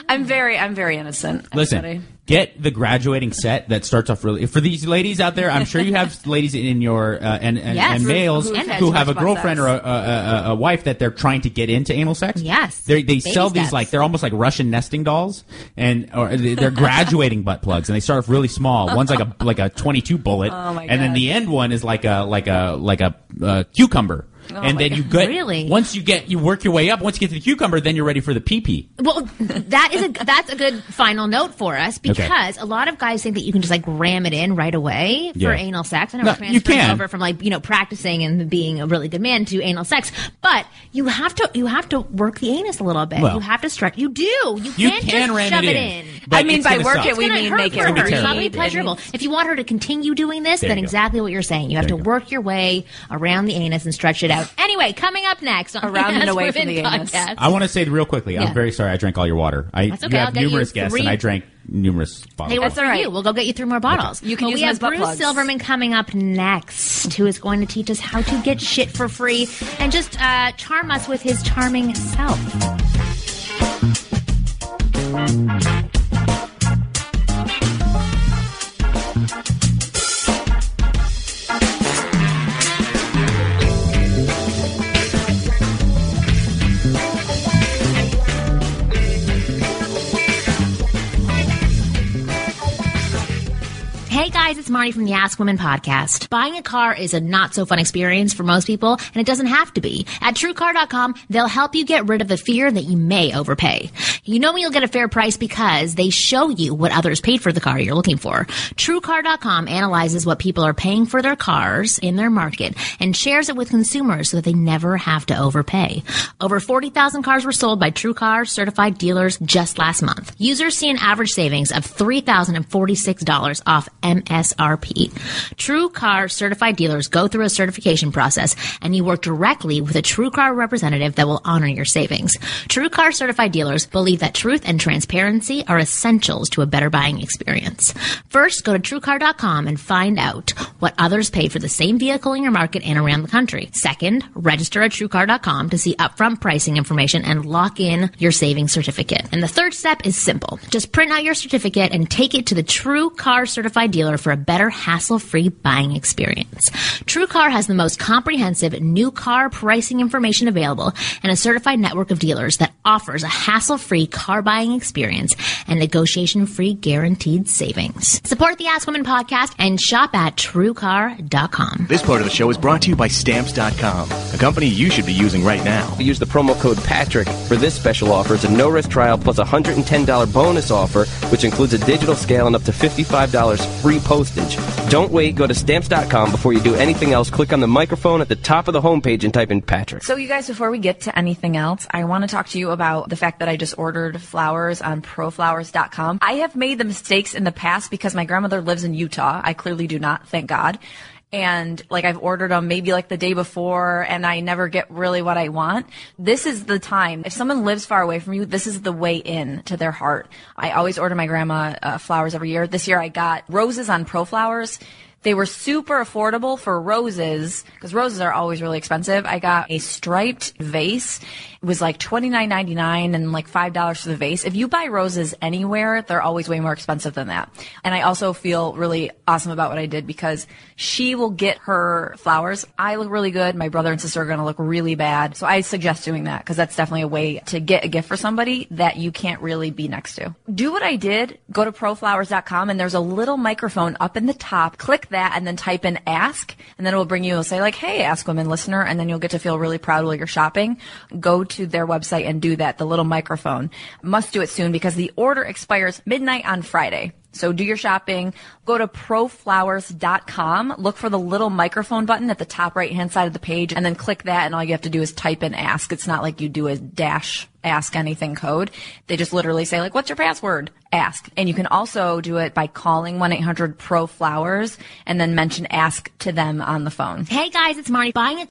I'm very I'm very innocent. Listen, everybody. Get the graduating set that starts off really. For these ladies out there, I'm sure you have ladies in your uh, and and, Yes. and males Who've who have a girlfriend sex. or a, a, a, a wife that they're trying to get into anal sex. Yes. they they Baby sell these like they're almost like Russian nesting dolls, and or they're graduating butt plugs, and they start off really small. One's like a like a 22 bullet, Oh, my and then the end one is like a like a like a uh, cucumber. Oh and then you get Really? once you get you work your way up. Once you get to the cucumber, then you're ready for the pee pee. Well, that is a that's a good final note for us because a lot of guys think that you can just like ram it in right away for Yeah. anal sex. I know No, we're you can. over from like you know practicing and being a really good man to anal sex, but you have to you have to work the anus a little bit. Well, you have to stretch. You do. You You can't can just ram shove it it in. in. I mean, by work suck. it, we mean hurt make it her. It's not be pleasurable. If you want her to continue doing this, There then you go. exactly what you're saying. You have There to you work your way around the anus and stretch it out. Anyway, coming up next on Around and Ask away from Women the anus. podcast. I want to say real quickly. Yeah. I'm very sorry. I drank all your water. I That's okay, you I'll have get you numerous guests, three- and I drank numerous bottles. They were That's all right. you. We'll go get you three more bottles. You can But use we them have as butt Bruce plugs. Silverman coming up next, who is going to teach us how to get shit for free and just uh, charm us with his charming self. Hey guys, it's Marni from the Ask Women podcast. Buying a car is a not so fun experience for most people, and it doesn't have to be. At TrueCar.com, they'll help you get rid of the fear that you may overpay. You know you'll get a fair price because they show you what others paid for the car you're looking for. TrueCar.com analyzes what people are paying for their cars in their market and shares it with consumers so that they never have to overpay. Over 40,000 cars were sold by TrueCar certified dealers just last month. Users see an average savings of $3,046 off MSRP. True Car certified dealers go through a certification process and you work directly with a True Car representative that will honor your savings. True Car certified dealers believe that truth and transparency are essentials to a better buying experience. First, go to truecar.com and find out what others pay for the same vehicle in your market and around the country. Second, register at truecar.com to see upfront pricing information and lock in your savings certificate. And the third step is simple. Just print out your certificate and take it to the True Car certified dealer for a better hassle-free buying experience. TrueCar has the most comprehensive new car pricing information available and a certified network of dealers that offers a hassle-free car buying experience and negotiation-free guaranteed savings. Support the Ask Women podcast and shop at truecar.com. This part of the show is brought to you by Stamps.com, a company you should be using right now. Use the promo code Patrick for this special offer. It's a no risk trial plus a $110 bonus offer, which includes a digital scale and up to $55 free postage. Don't wait. Go to stamps.com before you do anything else. Click on the microphone at the top of the homepage and type in Patrick. So, you guys, before we get to anything else, I want to talk to you about the fact that I just ordered flowers on proflowers.com. I have made the mistakes in the past because my grandmother lives in Utah. I clearly do not, thank God. And like I've ordered them maybe like the day before and I never get really what I want. This is the time. If someone lives far away from you, this is the way in to their heart. I always order my grandma uh, flowers every year. This year I got roses on ProFlowers. They were super affordable for roses because roses are always really expensive. I got a striped vase. Was like twenty nine ninety nine and like five dollars for the vase. If you buy roses anywhere, they're always way more expensive than that. And I also feel really awesome about what I did because she will get her flowers. I look really good. My brother and sister are to look really bad. So I suggest doing that because that's definitely a way to get a gift for somebody that you can't really be next to. Do what I did. Go to proflowers.com and there's a little microphone up in the top. Click that and then type in ask and then it will bring you, it'll say like, Hey, ask women listener. And then you'll get to feel really proud while you're shopping. Go to their website and do that. The little microphone must do it soon because the order expires midnight on Friday. So do your shopping, go to proflowers.com, look for the little microphone button at the top right hand side of the page and then click that and all you have to do is type in ask. It's not like you do a dash ask anything code. They just literally say like, what's your password? Ask. And you can also do it by calling 1-800-PRO-FLOWERS and then mention ask to them on the phone. Hey guys, it's Marni buying it.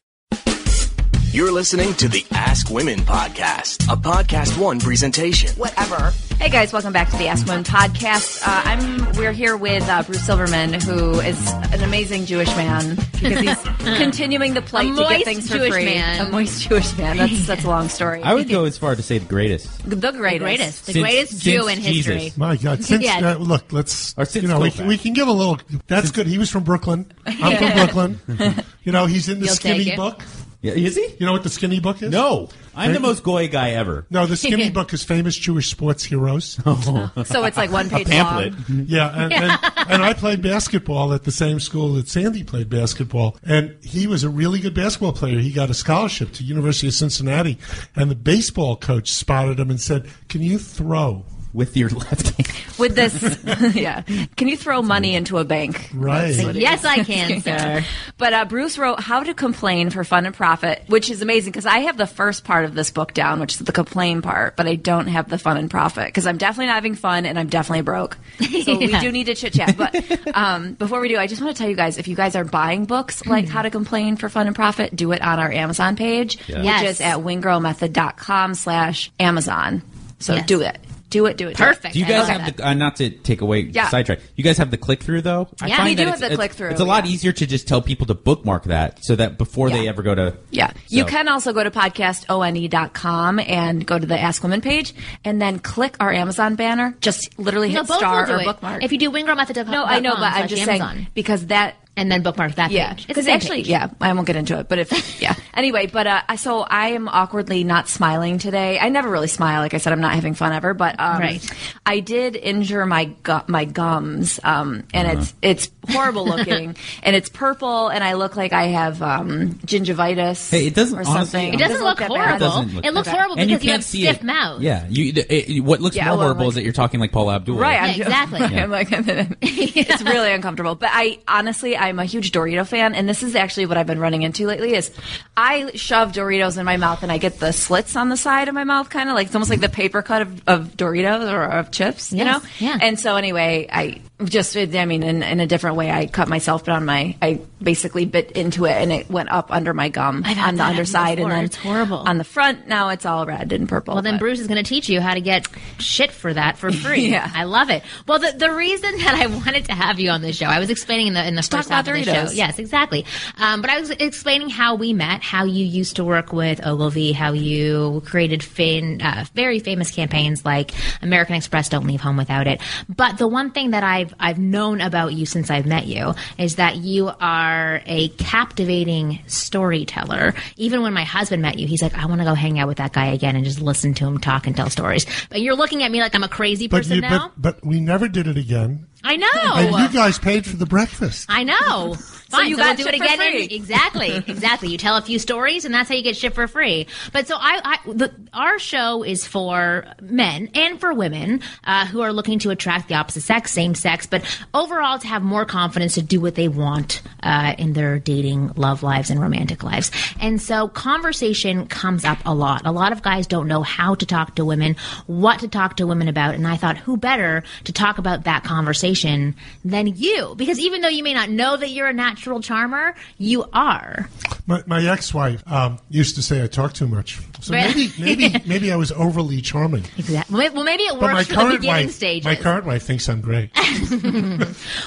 You're listening to the Ask Women podcast, a podcast one presentation. whatever. Hey guys, welcome back to the Ask Women podcast. Uh, I'm we're here with uh, Bruce Silverman, who is an amazing Jewish man because he's continuing the plight to get moist things for Jewish free. man. A moist Jewish man. That's that's a long story. I would go as far to say the greatest. the greatest. The greatest, the Since- greatest Jew in since history. My God! Since Yeah. uh, look, let's Or since you know we Koufax. can, we can give a little. That's good. He was from Brooklyn. I'm from Brooklyn. You know, he's in the You'll skinny take it. book. Yeah, is he? You know what the skinny book is? No, I'm the most goy guy ever. No, the skinny book is famous Jewish sports heroes. Oh. So it's like one page Pamphlet. long. Yeah, and, and, and I played basketball at the same school that Sandy played basketball, and he was a really good basketball player. He got a scholarship to University of Cincinnati, and the baseball coach spotted him and said, "Can you throw?" With your left hand. With this, yeah. Can you throw money into a bank? Right. That's what it Yes. I can, sir. But uh, Bruce wrote How to Complain for Fun and Profit, which is amazing because I have the first part of this book down, which is the complain part, but I don't have the fun and profit because I'm definitely not having fun and I'm definitely broke. So we do need to chit chat. But um, before we do, I just want to tell you guys if you guys are buying books like How to Complain for Fun and Profit, do it on our Amazon page, which Yes. is at winggirlmethod.com slash Amazon. So Yes. do it. Do it, do it. do. Perfect. Do you I guys love have that. the uh, not to take away Yeah. sidetrack? You guys have the click through though. Yeah, we do have the it's- click-through, It's a lot yeah. easier to just tell people to bookmark that so that before they Yeah. ever go to Yeah. You So- can also go to podcastone.com and go to the Ask Women page and then click our Amazon banner. Just literally No, hit both star do or it. bookmark. If you do winggirlmethod.com, no, I know, but I'm just Amazon, saying because that and then bookmark that yeah, page. It's because actually, page. yeah, I won't get into it. But if, yeah, anyway, but uh, I- so I am awkwardly not smiling today. I never really smile. Like I said, I'm not having fun ever. But um, Right. I did injure my gu- my gums, um, and it's it's horrible looking, and it's purple, and I look like I have um, gingivitis. Hey, it doesn't- or honestly, something. It doesn't look that horrible. It doesn't look it looks bad. horrible and you because you, can't have see stiff it. mouth. Yeah, you. It, it- what looks Yeah, more well, horrible like- is that you're talking like Paula Abdul. Right, I'm Yeah, exactly. I'm like, it's really uncomfortable. But I honestly, I'm a huge Dorito fan, and this is actually what I've been running into lately. Is I shove Doritos in my mouth, and I get the slits on the side of my mouth, kind of like it's almost like the paper cut of, of Doritos or of chips, you Yes, know. yeah. And so anyway, I just, I mean, in, in a different way, I cut myself but on my, I basically bit into it, and it went up under my gum on the underside, and then It's horrible. on the front. Now it's all red and purple. Well, then but- Bruce is going to teach you how to get shit for that for free. Yeah. I love it. Well, the, the reason that I wanted to have you on the show, I was explaining in the in the first half about of the show. Yes, exactly. Um, but I was explaining how we met, how you used to work with Ogilvy, how you created fin, uh, very famous campaigns like American Express, "Don't Leave Home Without It." But the one thing that I I've I've known about you since I've met you is that you are a captivating storyteller. Even when my husband met you, he's like, I want to go hang out with that guy again and just listen to him talk and tell stories. But you're looking at me like I'm a crazy person But, you, now. but but we never did it again. I know. And you guys paid for the breakfast. I know. Fine, you so got we'll do it again. and- exactly, exactly. You tell a few stories, and that's how you get shit for free. But so I, I the, our show is for men and for women uh, who are looking to attract the opposite sex, same sex, but overall to have more confidence to do what they want uh, in their dating, love lives, and romantic lives. And so conversation comes up a lot. A lot of guys don't know how to talk to women, what to talk to women about, and I thought, who better to talk about that conversation than you? Because even though you may not know that you're a natural charmer, you are. My, my ex-wife um, used to say I talk too much. So maybe maybe maybe I was overly charming. Exactly. Well, maybe it But my works for the current beginning wife, stages. my current wife thinks I'm great.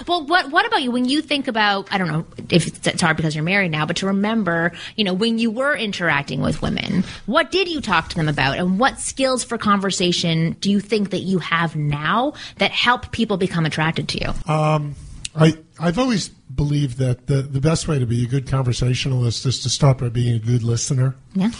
Well, what what about you when you think about I don't know if it's, it's hard because you're married now, but to remember, you know, when you were interacting with women, what did you talk to them about, and what skills for conversation do you think that you have now that help people become attracted to you? Um, I I've always believed that the the best way to be a good conversationalist is to start by being a good listener. Yeah.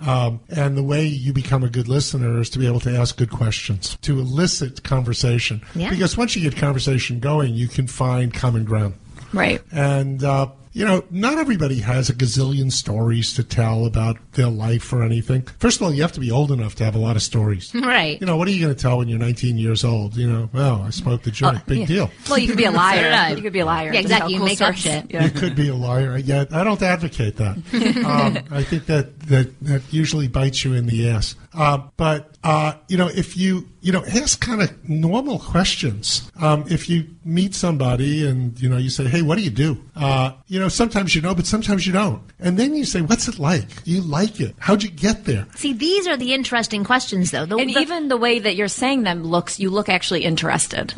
Um, and the way you become a good listener is to be able to ask good questions, to elicit conversation. Yeah. Because once you get conversation going, you can find common ground. Right. And, uh, you know, not everybody has a gazillion stories to tell about their life or anything. First of all, you have to be old enough to have a lot of stories. Right. You know, what are you going to tell when you're 19 years old? You know, well, I smoked the joint. Big deal. Well, you could be a liar. did. You could be a liar. Yeah, and just exactly. You cool make up shit. Yeah. You could be a liar. Yeah, I don't advocate that. um, I think that, that that usually bites you in the ass. Uh, but uh, you know, if you you know ask kind of normal questions. Um, if you meet somebody and you know you say, "Hey, what do you do?" Uh, you know, sometimes you know, but sometimes you don't. And then you say, "What's it like? Do you like it? How'd you get there?" See, these are the interesting questions, though. The, And the- even the way that you're saying them looks, you look actually interested.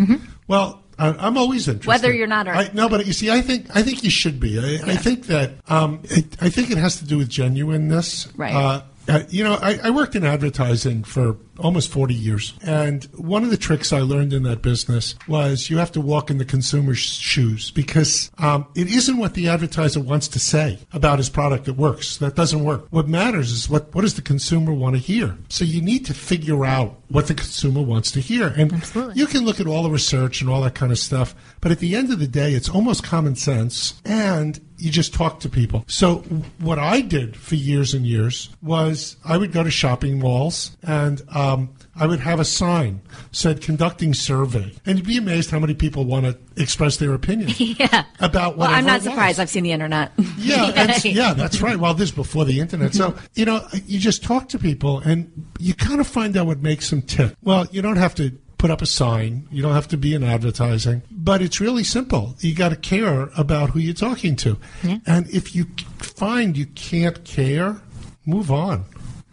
Well, I, I'm always interested. Whether you're not or- I, no, but you see, I think I think you should be. I, I think that um, it, I think it has to do with genuineness. Right. Uh, uh, you know, I, I worked in advertising for almost 40 years. And one of the tricks I learned in that business was you have to walk in the consumer's shoes because um, it isn't what the advertiser wants to say about his product that works. That doesn't work. What matters is what, what does the consumer want to hear? So you need to figure out what the consumer wants to hear. And Absolutely. you can look at all the research and all that kind of stuff. But at the end of the day, it's almost common sense. And you just talk to people. So what I did for years and years was I would go to shopping malls and um, I would have a sign said conducting survey, and you'd be amazed how many people want to express their opinion Yeah. about Well. I'm not was. surprised. I've seen the internet. Yeah, and, yeah, that's right. Well, this is before the internet. So, you know, you just talk to people and you kind of find out what makes them tick. Well, you don't have to put up a sign. You don't have to be in advertising, but it's really simple. You got to care about who you're talking to. And if you find you can't care, move on.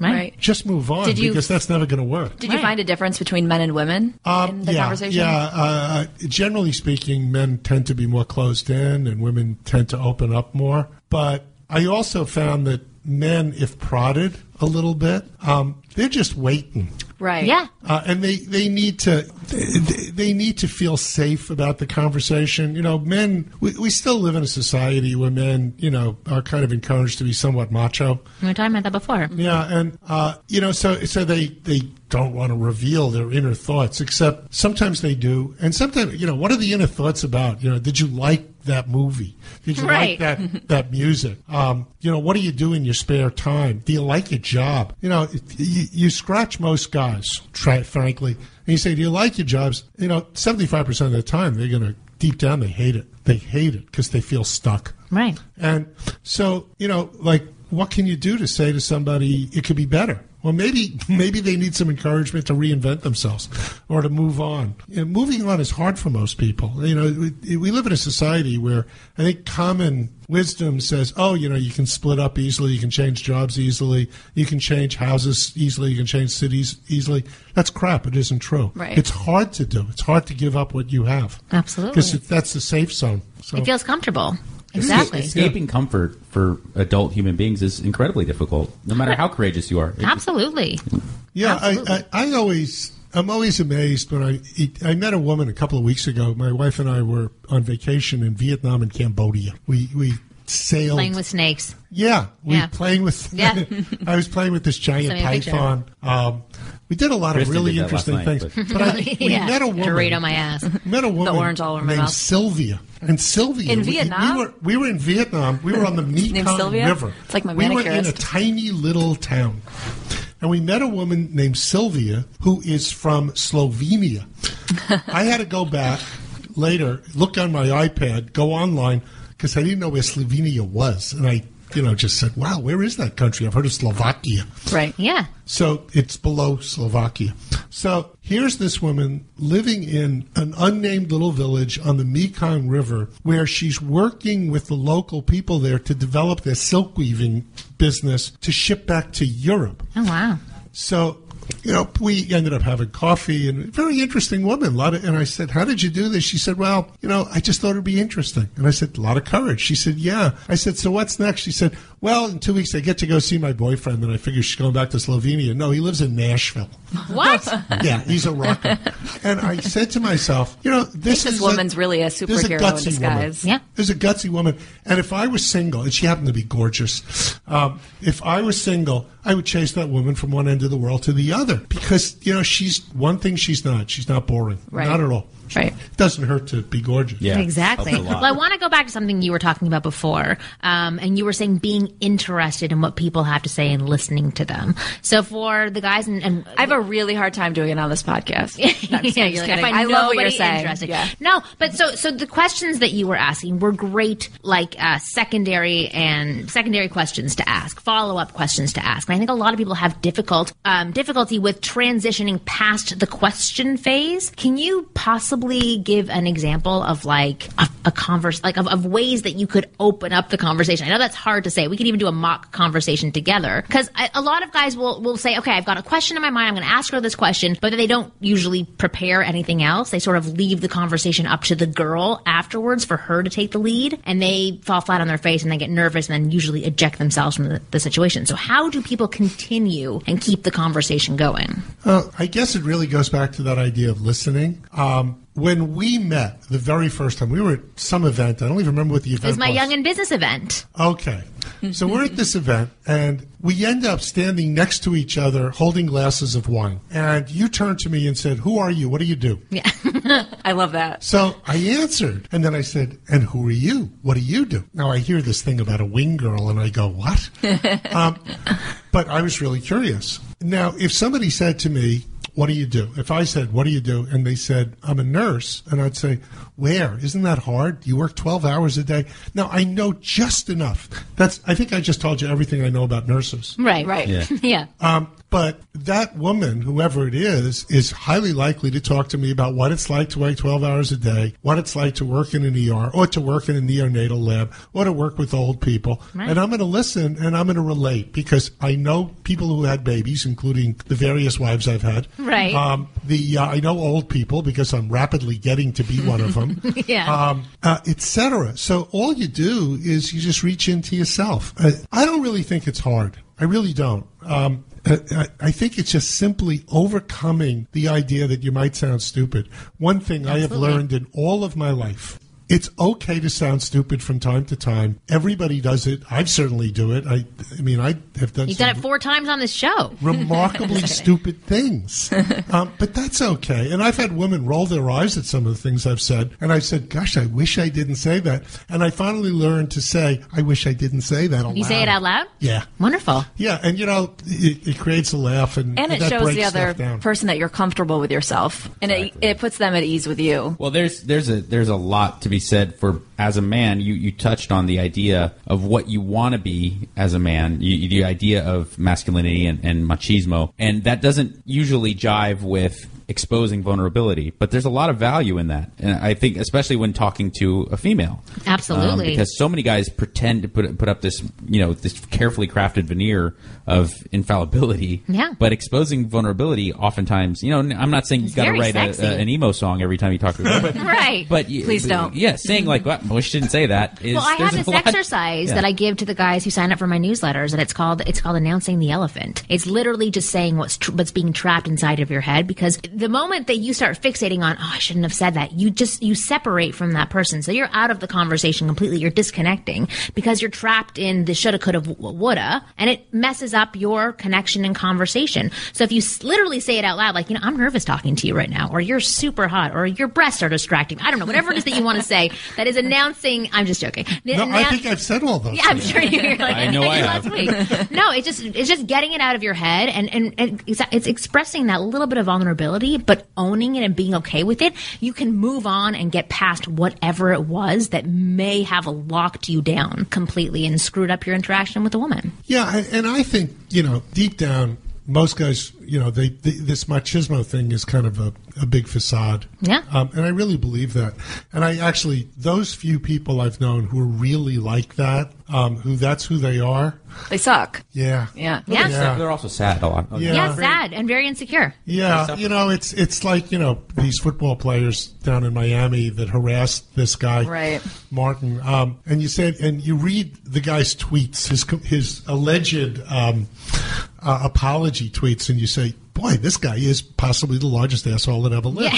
Right. Just move on Did you- because that's never going to work. Did you find a difference between men and women Um, in the yeah, conversation? Yeah, uh, generally speaking, men tend to be more closed in, and women tend to open up more. But I also found that men, if prodded a little bit, um, they're just waiting. Right. Yeah. Uh, and they, they need to they, they need to feel safe about the conversation. You know, men we, we still live in a society where men you know are kind of encouraged to be somewhat macho. We were talking about that before. Yeah, and uh, you know, so so they they don't want to reveal their inner thoughts, except sometimes they do, and sometimes you know, what are the inner thoughts about? You know, did you like that movie? Did you Right. like that that music? Um, you know, what do you do in your spare time? Do you like your job? You know, you, you scratch most guys, try, frankly, and you say, do you like your jobs? You know, seventy five percent of the time, they're gonna deep down they hate it. They hate it because they feel stuck. Right. And so, you know, like, what can you do to say to somebody it could be better? Well, maybe maybe they need some encouragement to reinvent themselves or to move on. Moving on is hard for most people. You know, we, we live in a society where I think common wisdom says, "Oh, you know, you can split up easily, you can change jobs easily, you can change houses easily, you can change cities easily." That's crap. It isn't true. Right. It's hard to do. It's hard to give up what you have. Absolutely. Because that's the safe zone. So. It feels comfortable. Exactly. Escaping comfort for adult human beings is incredibly difficult, no matter how courageous you are. Absolutely. Yeah, I, Absolutely. I, I always I'm always amazed when I I met a woman a couple of weeks ago. My wife and I were on vacation in Vietnam and Cambodia. We we sailed Playing with snakes. Yeah, we Yeah. playing with. Yeah. I was playing with this giant Send me a picture. python. Um, we did a lot Kristen of really did that last interesting night, things. but- But, I, we yeah. met a woman. Dorito my ass. Met a woman orange all over my named mouth. Sylvia. And Sylvia In we- Vietnam? We were we were in Vietnam. We were on the Mekong Sylvia? River. It's like my we were in a tiny little town. And we met a woman named Sylvia who is from Slovenia. I had to go back later, look on my iPad, go online because I didn't know where Slovenia was, and I, you know, just said, "Wow, where is that country?" I've heard of Slovakia. Right. Yeah. So it's below Slovakia. So here's this woman living in an unnamed little village on the Mekong River where she's working with the local people there to develop their silk weaving business to ship back to Europe. Oh wow. So, you know, we ended up having coffee and a very interesting woman. A lot of, and I said, How did you do this? She said, Well, you know, I just thought it'd be interesting. And I said, A lot of courage. She said, Yeah. I said, So what's next? She said, Well, in two weeks I get to go see my boyfriend and I figure she's going back to Slovenia. No, he lives in Nashville. What? Yeah, he's a rocker. and I said to myself, you know, this this is woman's really a this is superhero in gutsy disguise. Woman. Yeah. There's a gutsy woman. And if I was single, and she happened to be gorgeous, um, if I was single, I would chase that woman from one end of the world to the other. Because, you know, she's one thing she's not. She's not boring. Right. Not at all. Right. It doesn't hurt to be gorgeous. Yeah, Exactly. helps. Well, I want to go back to something you were talking about before, um, and you were saying being interested in what people have to say and listening to them. So for the guys and, and I have a really hard time doing it on this podcast. No, I'm just yeah, kidding. you're like, I, I, love what you're saying. Yeah. No, but so so the questions that you were asking were great, like uh, secondary and secondary questions to ask, follow up questions to ask. And I think a lot of people have difficult um, difficulty with transitioning past the question phase. Can you possibly give an example of like a, a converse, like of, of ways that you could open up the conversation? I know that's hard to say. We could even do a mock conversation together because a lot of guys will will say, okay, I've got a question in my mind. I'm going to ask her this question, but they don't usually prepare anything else. They sort of leave the conversation up to the girl afterwards for her to take the lead, and they fall flat on their face and they get nervous and then usually eject themselves from the, the situation. So, how do people continue and keep the conversation going? Uh, I guess it really goes back to that idea of listening. Um, when we met the very first time, we were at some event. I don't even remember what the event was. It was my was. young and business event. Okay. So we're at this event and we end up standing next to each other holding glasses of wine. And you turned to me and said, Who are you? What do you do? Yeah. I love that. So I answered. And then I said, And who are you? What do you do? Now I hear this thing about a wing girl and I go, What? um, but I was really curious. Now, if somebody said to me, what do you do? If I said, What do you do? and they said, I'm a nurse, and I'd say, Where? Isn't that hard? You work 12 hours a day. Now, I know just enough. That's, I think I just told you everything I know about nurses. Right. Right. Yeah. yeah. Um, but that woman, whoever it is, is highly likely to talk to me about what it's like to work 12 hours a day, what it's like to work in an ER, or to work in a neonatal lab, or to work with old people. Right. And I'm going to listen and I'm going to relate because I know people who had babies, including the various wives I've had. Right. Um, the uh, I know old people because I'm rapidly getting to be one of them. Yeah. Um, uh, Etc. So all you do is you just reach into yourself. Uh, I don't really think it's hard. I really don't. Um, Uh, I, I- think it's just simply overcoming the idea that you might sound stupid. One thing I have learned in all of my life. It's okay to sound stupid from time to time. Everybody does it. I certainly do it. I, I mean, I have done. You've done it four times on this show. remarkably stupid things. Um, but that's okay. And I've had women roll their eyes at some of the things I've said. And I've said, gosh, I wish I didn't say that. And I finally learned to say, I wish I didn't say that aloud. You say it out loud? Yeah. Wonderful. Yeah. And, you know, it, it creates a laugh. And, And it that shows the other person that you're comfortable with yourself, and it, it puts them at ease with you. Well, there's there's a there's a lot to be said for as a man. You you touched on the idea of what you want to be as a man. You, the idea of masculinity and, and machismo, and that doesn't usually jive with exposing vulnerability. But there's a lot of value in that, and I think especially when talking to a female, Absolutely. Um, because so many guys pretend to put put up this you know this carefully crafted veneer of infallibility. Yeah. But exposing vulnerability, oftentimes, you know, I'm not saying you It's got to write a, a, an emo song every time you talk to a girl, but Right. but Please don't. Yeah, saying like, "Well, wish I didn't say that." Well, I have this exercise Yeah. that I give to the guys who sign up for my newsletters, and it's called it's called announcing the elephant. It's literally just saying what's tr- what's being trapped inside of your head because the moment that you start fixating on, oh, I shouldn't have said that, you just, you separate from that person. So you're out of the conversation completely. You're disconnecting because you're trapped in the shoulda, coulda, woulda, and it messes up your connection and conversation. So if you s- literally say it out loud, like, you know, I'm nervous talking to you right now, or you're super hot, or your breasts are distracting. I don't know, whatever it is that you want to say that is announcing, I'm just joking. No, I think I've said all those. yeah, I'm sure you're like I know I last have. week. No, it's just it's just getting it out of your head and and, and it's, it's expressing that little bit of vulnerability, but owning it and being okay with it. You can move on and get past whatever it was that may have locked you down completely and screwed up your interaction with a woman. Yeah, and I think you know deep down, most guys, you know, they, they this machismo thing is kind of a, a big facade. Yeah. um, and I really believe that. And I actually, those few people I've known who are really like that, um, who that's who they are. They suck. Yeah, Yeah. Yeah. Yeah. They're also sad a lot. Yeah. Yeah, sad and very insecure. Yeah, you know, it's it's like you know these football players down in Miami that harassed this guy, Right. Martin. Um, and you said, and you read the guy's tweets, his his alleged um, uh, apology tweets, and you say, boy, this guy is possibly the largest asshole that ever lived.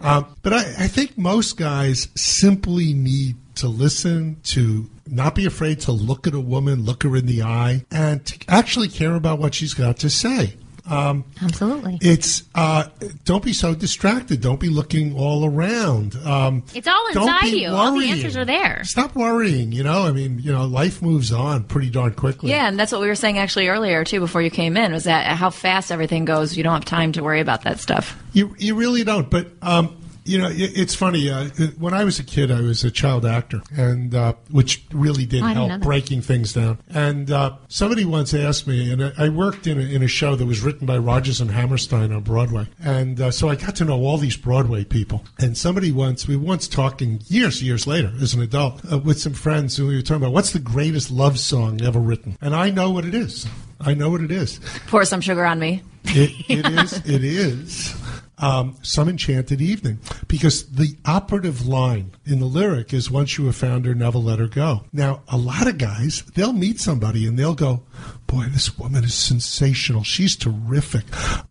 Um, but I, I think most guys simply need to listen to not be afraid to look at a woman, look her in the eye, and to actually care about what she's got to say. Um, Absolutely. it's uh, don't be so distracted. Don't be looking all around. Um, It's all don't inside be you. All the answers are there. Stop worrying. You know, I mean, you know, life moves on pretty darn quickly. Yeah, and that's what we were saying actually earlier too before you came in was that how fast everything goes. You don't have time to worry about that stuff. You you really don't. But um, you know, it, it's funny. Uh, when I was a kid, I was a child actor, and uh, which really did Oh, help breaking things down. And uh, somebody once asked me, and I I worked in a, in a show that was written by Rodgers and Hammerstein on Broadway, and uh, so I got to know all these Broadway people. And somebody once, we were once talking years years later as an adult uh, with some friends, and we were talking about what's the greatest love song ever written, and I know what it is. I know what it is. Pour some sugar on me. It, it is. It is. Um, some enchanted evening, because the operative line in the lyric is "Once you have found her, never let her go." Now, a lot of guys they'll meet somebody and they'll go, "Boy, this woman is sensational. She's terrific.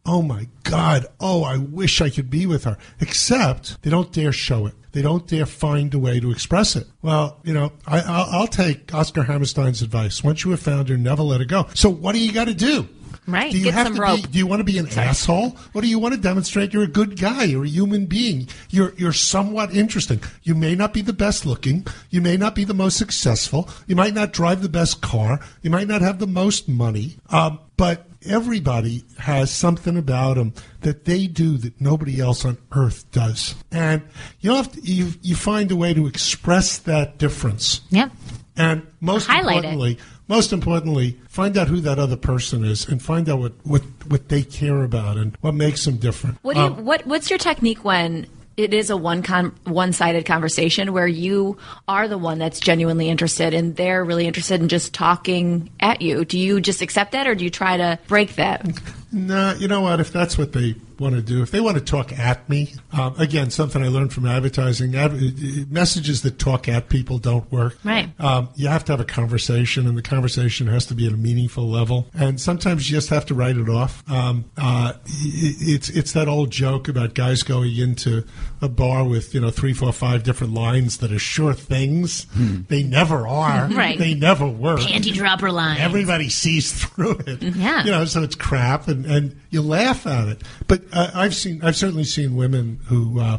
Oh my God. Oh, I wish I could be with her." Except they don't dare show it. They don't dare find a way to express it. Well, you know, I, I'll, I'll take Oscar Hammerstein's advice. Once you have found her, never let her go. So, what do you got to do? Right. Do you Get have to rope. Be, do you want to be an asshole? Or do you want to demonstrate you're a good guy? You're a human being. You're you're somewhat interesting. You may not be the best looking. You may not be the most successful. You might not drive the best car. You might not have the most money. Um, but everybody has something about them that they do that nobody else on earth does. And you have to, you you find a way to express that difference. Yep. And most Highlight it. importantly, most importantly, find out who that other person is and find out what, what, what they care about and what makes them different. What do you, Um, what what's your technique when it is a one con- one-sided conversation where you are the one that's genuinely interested and they're really interested in just talking at you? Do you just accept that or do you try to break that? Nah, you know what? If that's what they want to do, if they want to talk at me, um, again, something I learned from advertising: ad- messages that talk at people don't work. Right. Um, you have to have a conversation, and the conversation has to be at a meaningful level. And sometimes you just have to write it off. Um, uh, i- it's it's that old joke about guys going into a bar with you know three, four, five different lines that are sure things. They never are. Right. They never were. Panty dropper line. Everybody sees through it. Yeah. You know, so it's crap, and, and you laugh at it. But uh, I've seen, I've certainly seen women who, uh,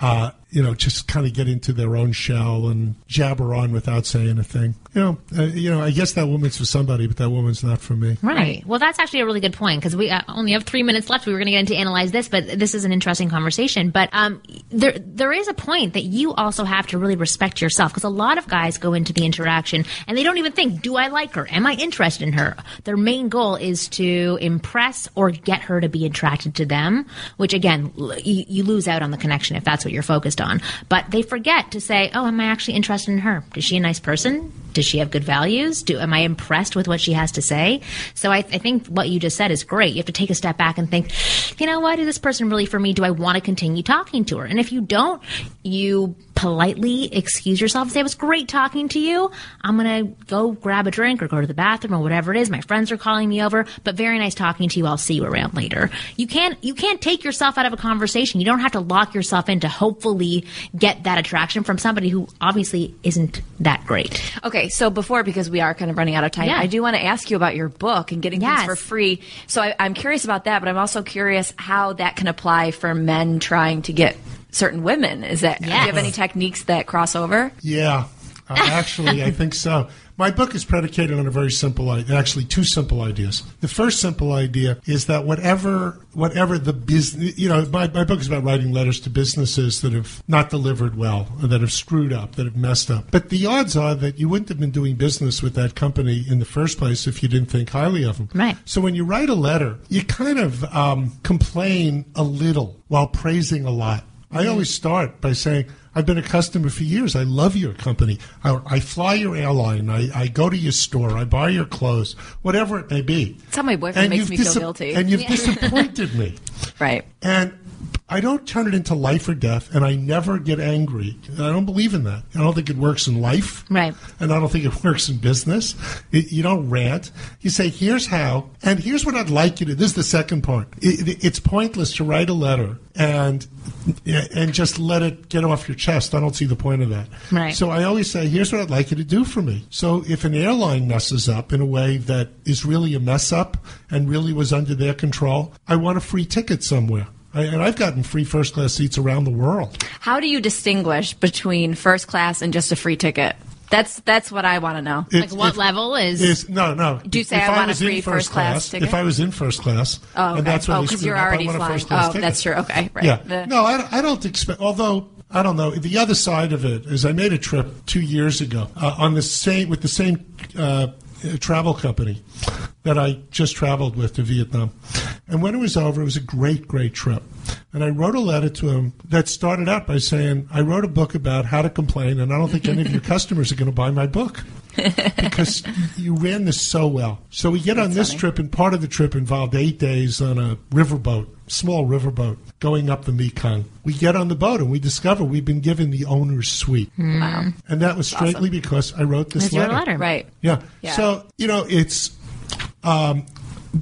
uh, you know, just kind of get into their own shell and jabber on without saying a thing. You know, uh, you know. I guess that woman's for somebody, but that woman's not for me. Right. Well, that's actually a really good point because we uh, only have three minutes left. We were going to get into analyze this, but this is an interesting conversation. But um, there there is a point that you also have to really respect yourself because a lot of guys go into the interaction and they don't even think, "Do I like her? Am I interested in her?" Their main goal is to impress or get her to be attracted to them, which again, l- you, you lose out on the connection if that's what you're focused on. But they forget to say, "Oh, am I actually interested in her? Is she a nice person?" Does she have good values? Do am I impressed with what she has to say? So I, I think what you just said is great. You have to take a step back and think, you know what, is this person really for me? Do I want to continue talking to her? And if you don't, you politely excuse yourself. and Say, it was great talking to you. I'm going to go grab a drink or go to the bathroom or whatever it is. My friends are calling me over, but very nice talking to you. I'll see you around later. You can't, you can't take yourself out of a conversation. You don't have to lock yourself in to hopefully get that attraction from somebody who obviously isn't that great. Okay, so before, because we are kind of running out of time, Yeah. I do want to ask you about your book and getting Yes. things for free. So I, I'm curious about that, but I'm also curious how that can apply for men trying to get certain women. Is that do you have any techniques that cross over? Yeah, uh, actually, I think so. My book is predicated on a very simple idea. Actually, two simple ideas. The first simple idea is that whatever, whatever the business, you know, my, my book is about writing letters to businesses that have not delivered well, or that have screwed up, that have messed up. But the odds are that you wouldn't have been doing business with that company in the first place if you didn't think highly of them. Right. So when you write a letter, you kind of um, complain a little while praising a lot. I always start by saying, I've been a customer for years. I love your company. I, I fly your airline. I, I go to your store. I buy your clothes, whatever it may be. That's how my boyfriend makes you've me feel guilty. And you've disappointed me. Right. And I don't turn it into life or death, and I never get angry. I don't believe in that. I don't think it works in life. Right. And I don't think it works in business. It, you don't rant. You say, here's how, and here's what I'd like you to. This is the second part. It, it- it's pointless to write a letter and and just let it get off your chest. I don't see the point of that. Right. So I always say, here's what I'd like you to do for me. So if an airline messes up in a way that is really a mess up and really was under their control, I want a free ticket somewhere. I, and I've gotten free first class seats around the world. How do you distinguish between first class and just a free ticket? That's that's what I want to know. Like If- what if- level is, Is no, no. Do you say if I want a was in free first class ticket? If I was in first class, Oh, okay. and that's what oh, they because you're up, I already want a flying. first class Oh, ticket. that's true. Okay, right. Yeah. The- no, I, I don't expect. Although I don't know. The other side of it is, I made a trip two years ago uh, on the same with the same uh, travel company that I just traveled with to Vietnam, and when it was over, it was a great, great trip. And I wrote a letter to him that started out by saying, "I wrote a book about how to complain, and I don't think any of your customers are going to buy my book." because you ran this so well. So we get on this trip, and part of the trip involved eight days on a riverboat, small riverboat, going up the Mekong. We get on the boat, and we discover we've been given the owner's suite. Wow. And that was straightly because I wrote this letter. letter. Right. Yeah. Yeah. So, you know, it's. Um,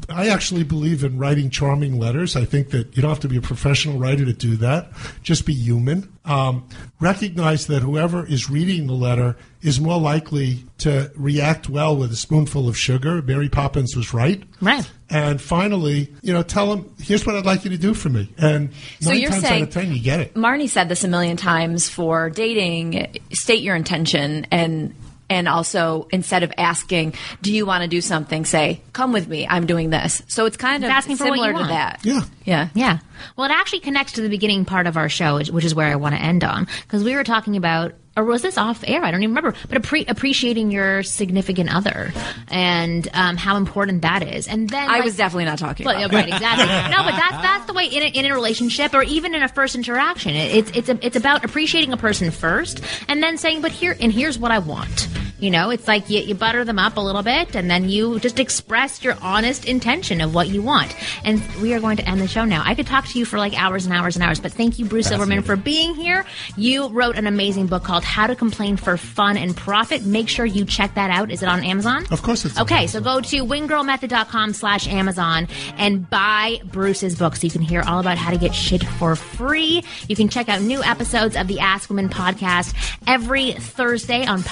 I actually believe in writing charming letters. I think that you don't have to be a professional writer to do that. Just be human. Um, recognize that whoever is reading the letter is more likely to react well with a spoonful of sugar. Mary Poppins was right. Right. And finally, you know, tell them, here's what I'd like you to do for me. And So nine times saying- out of ten, you get it. Marni said this a million times for dating. State your intention and and also instead of asking, "Do you want to do something?" say, "Come with me. I'm doing this." So it's kind of It's asking for what you similar to want. that. Yeah. Yeah. Yeah. Well, it actually connects to the beginning part of our show, which- is where I want to end on, because we were talking about, or was this off air? I don't even remember. But appre- appreciating your significant other and um, how important that is. And then I like- was definitely not talking Well, about right, exactly. no, but that's that's the way in a, in a relationship or even in a first interaction. It, it's it's a, it's about appreciating a person first and then saying, "But here and here's what I want." You know, it's like you, you butter them up a little bit and then you just express your honest intention of what you want. And we are going to end the show now. I could talk to you for like hours and hours and hours, but thank you, Bruce Silverman, for being here. You wrote an amazing book called How to Complain for Fun and Profit. Make sure you check that out. Is it on Amazon? Of course it's Okay, so go to winggirlmethod.com slash Amazon and buy Bruce's book so you can hear all about how to get shit for free. You can check out new episodes of the Ask Women podcast every Thursday on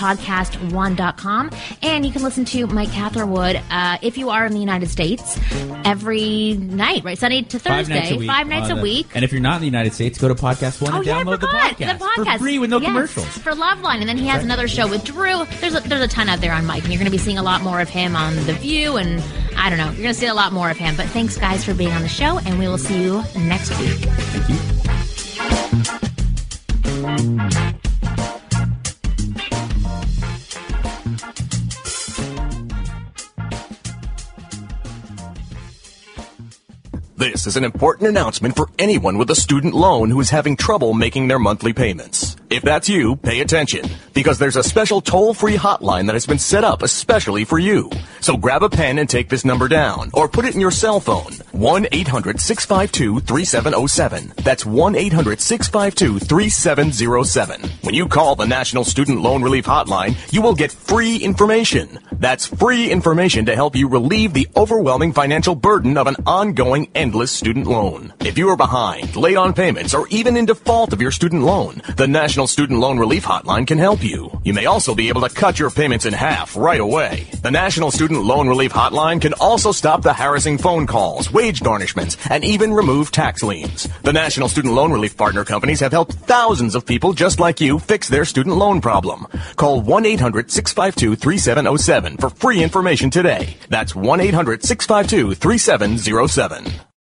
podcastone.com. And you can listen to Mike Catherwood uh, if you are in the United States every night, right? Sunday to Five Thursday. nights a week. Five nights a the- week. And if you're not in the United States, go to Podcast One Oh and yeah, download the podcast, The podcast for free with no Yes, commercials. for Loveline, and then he has another show with Drew. There's a, there's a ton out there on Mike, and you're going to be seeing a lot more of him on The View, and I don't know, you're going to see a lot more of him. But thanks, guys, for being on the show, and we will see you next week. Thank you. This is an important announcement for anyone with a student loan who is having trouble making their monthly payments. If that's you, pay attention because there's a special toll-free hotline that has been set up especially for you. So grab a pen and take this number down or put it in your cell phone. 1-800-652-3707. That's 1-800-652-3707. When you call the National Student Loan Relief Hotline, you will get free information. That's free information to help you relieve the overwhelming financial burden of an ongoing endless student loan. If you are behind, late on payments, or even in default of your student loan, the National Student Loan Relief Hotline can help you. You may also be able to cut your payments in half right away. The National Student Loan Relief Hotline can also stop the harassing phone calls, wage garnishments, and even remove tax liens. The National Student Loan Relief partner companies have helped thousands of people just like you fix their student loan problem. Call 1-800-652-3707 for free information today. That's 1-800-652-3707.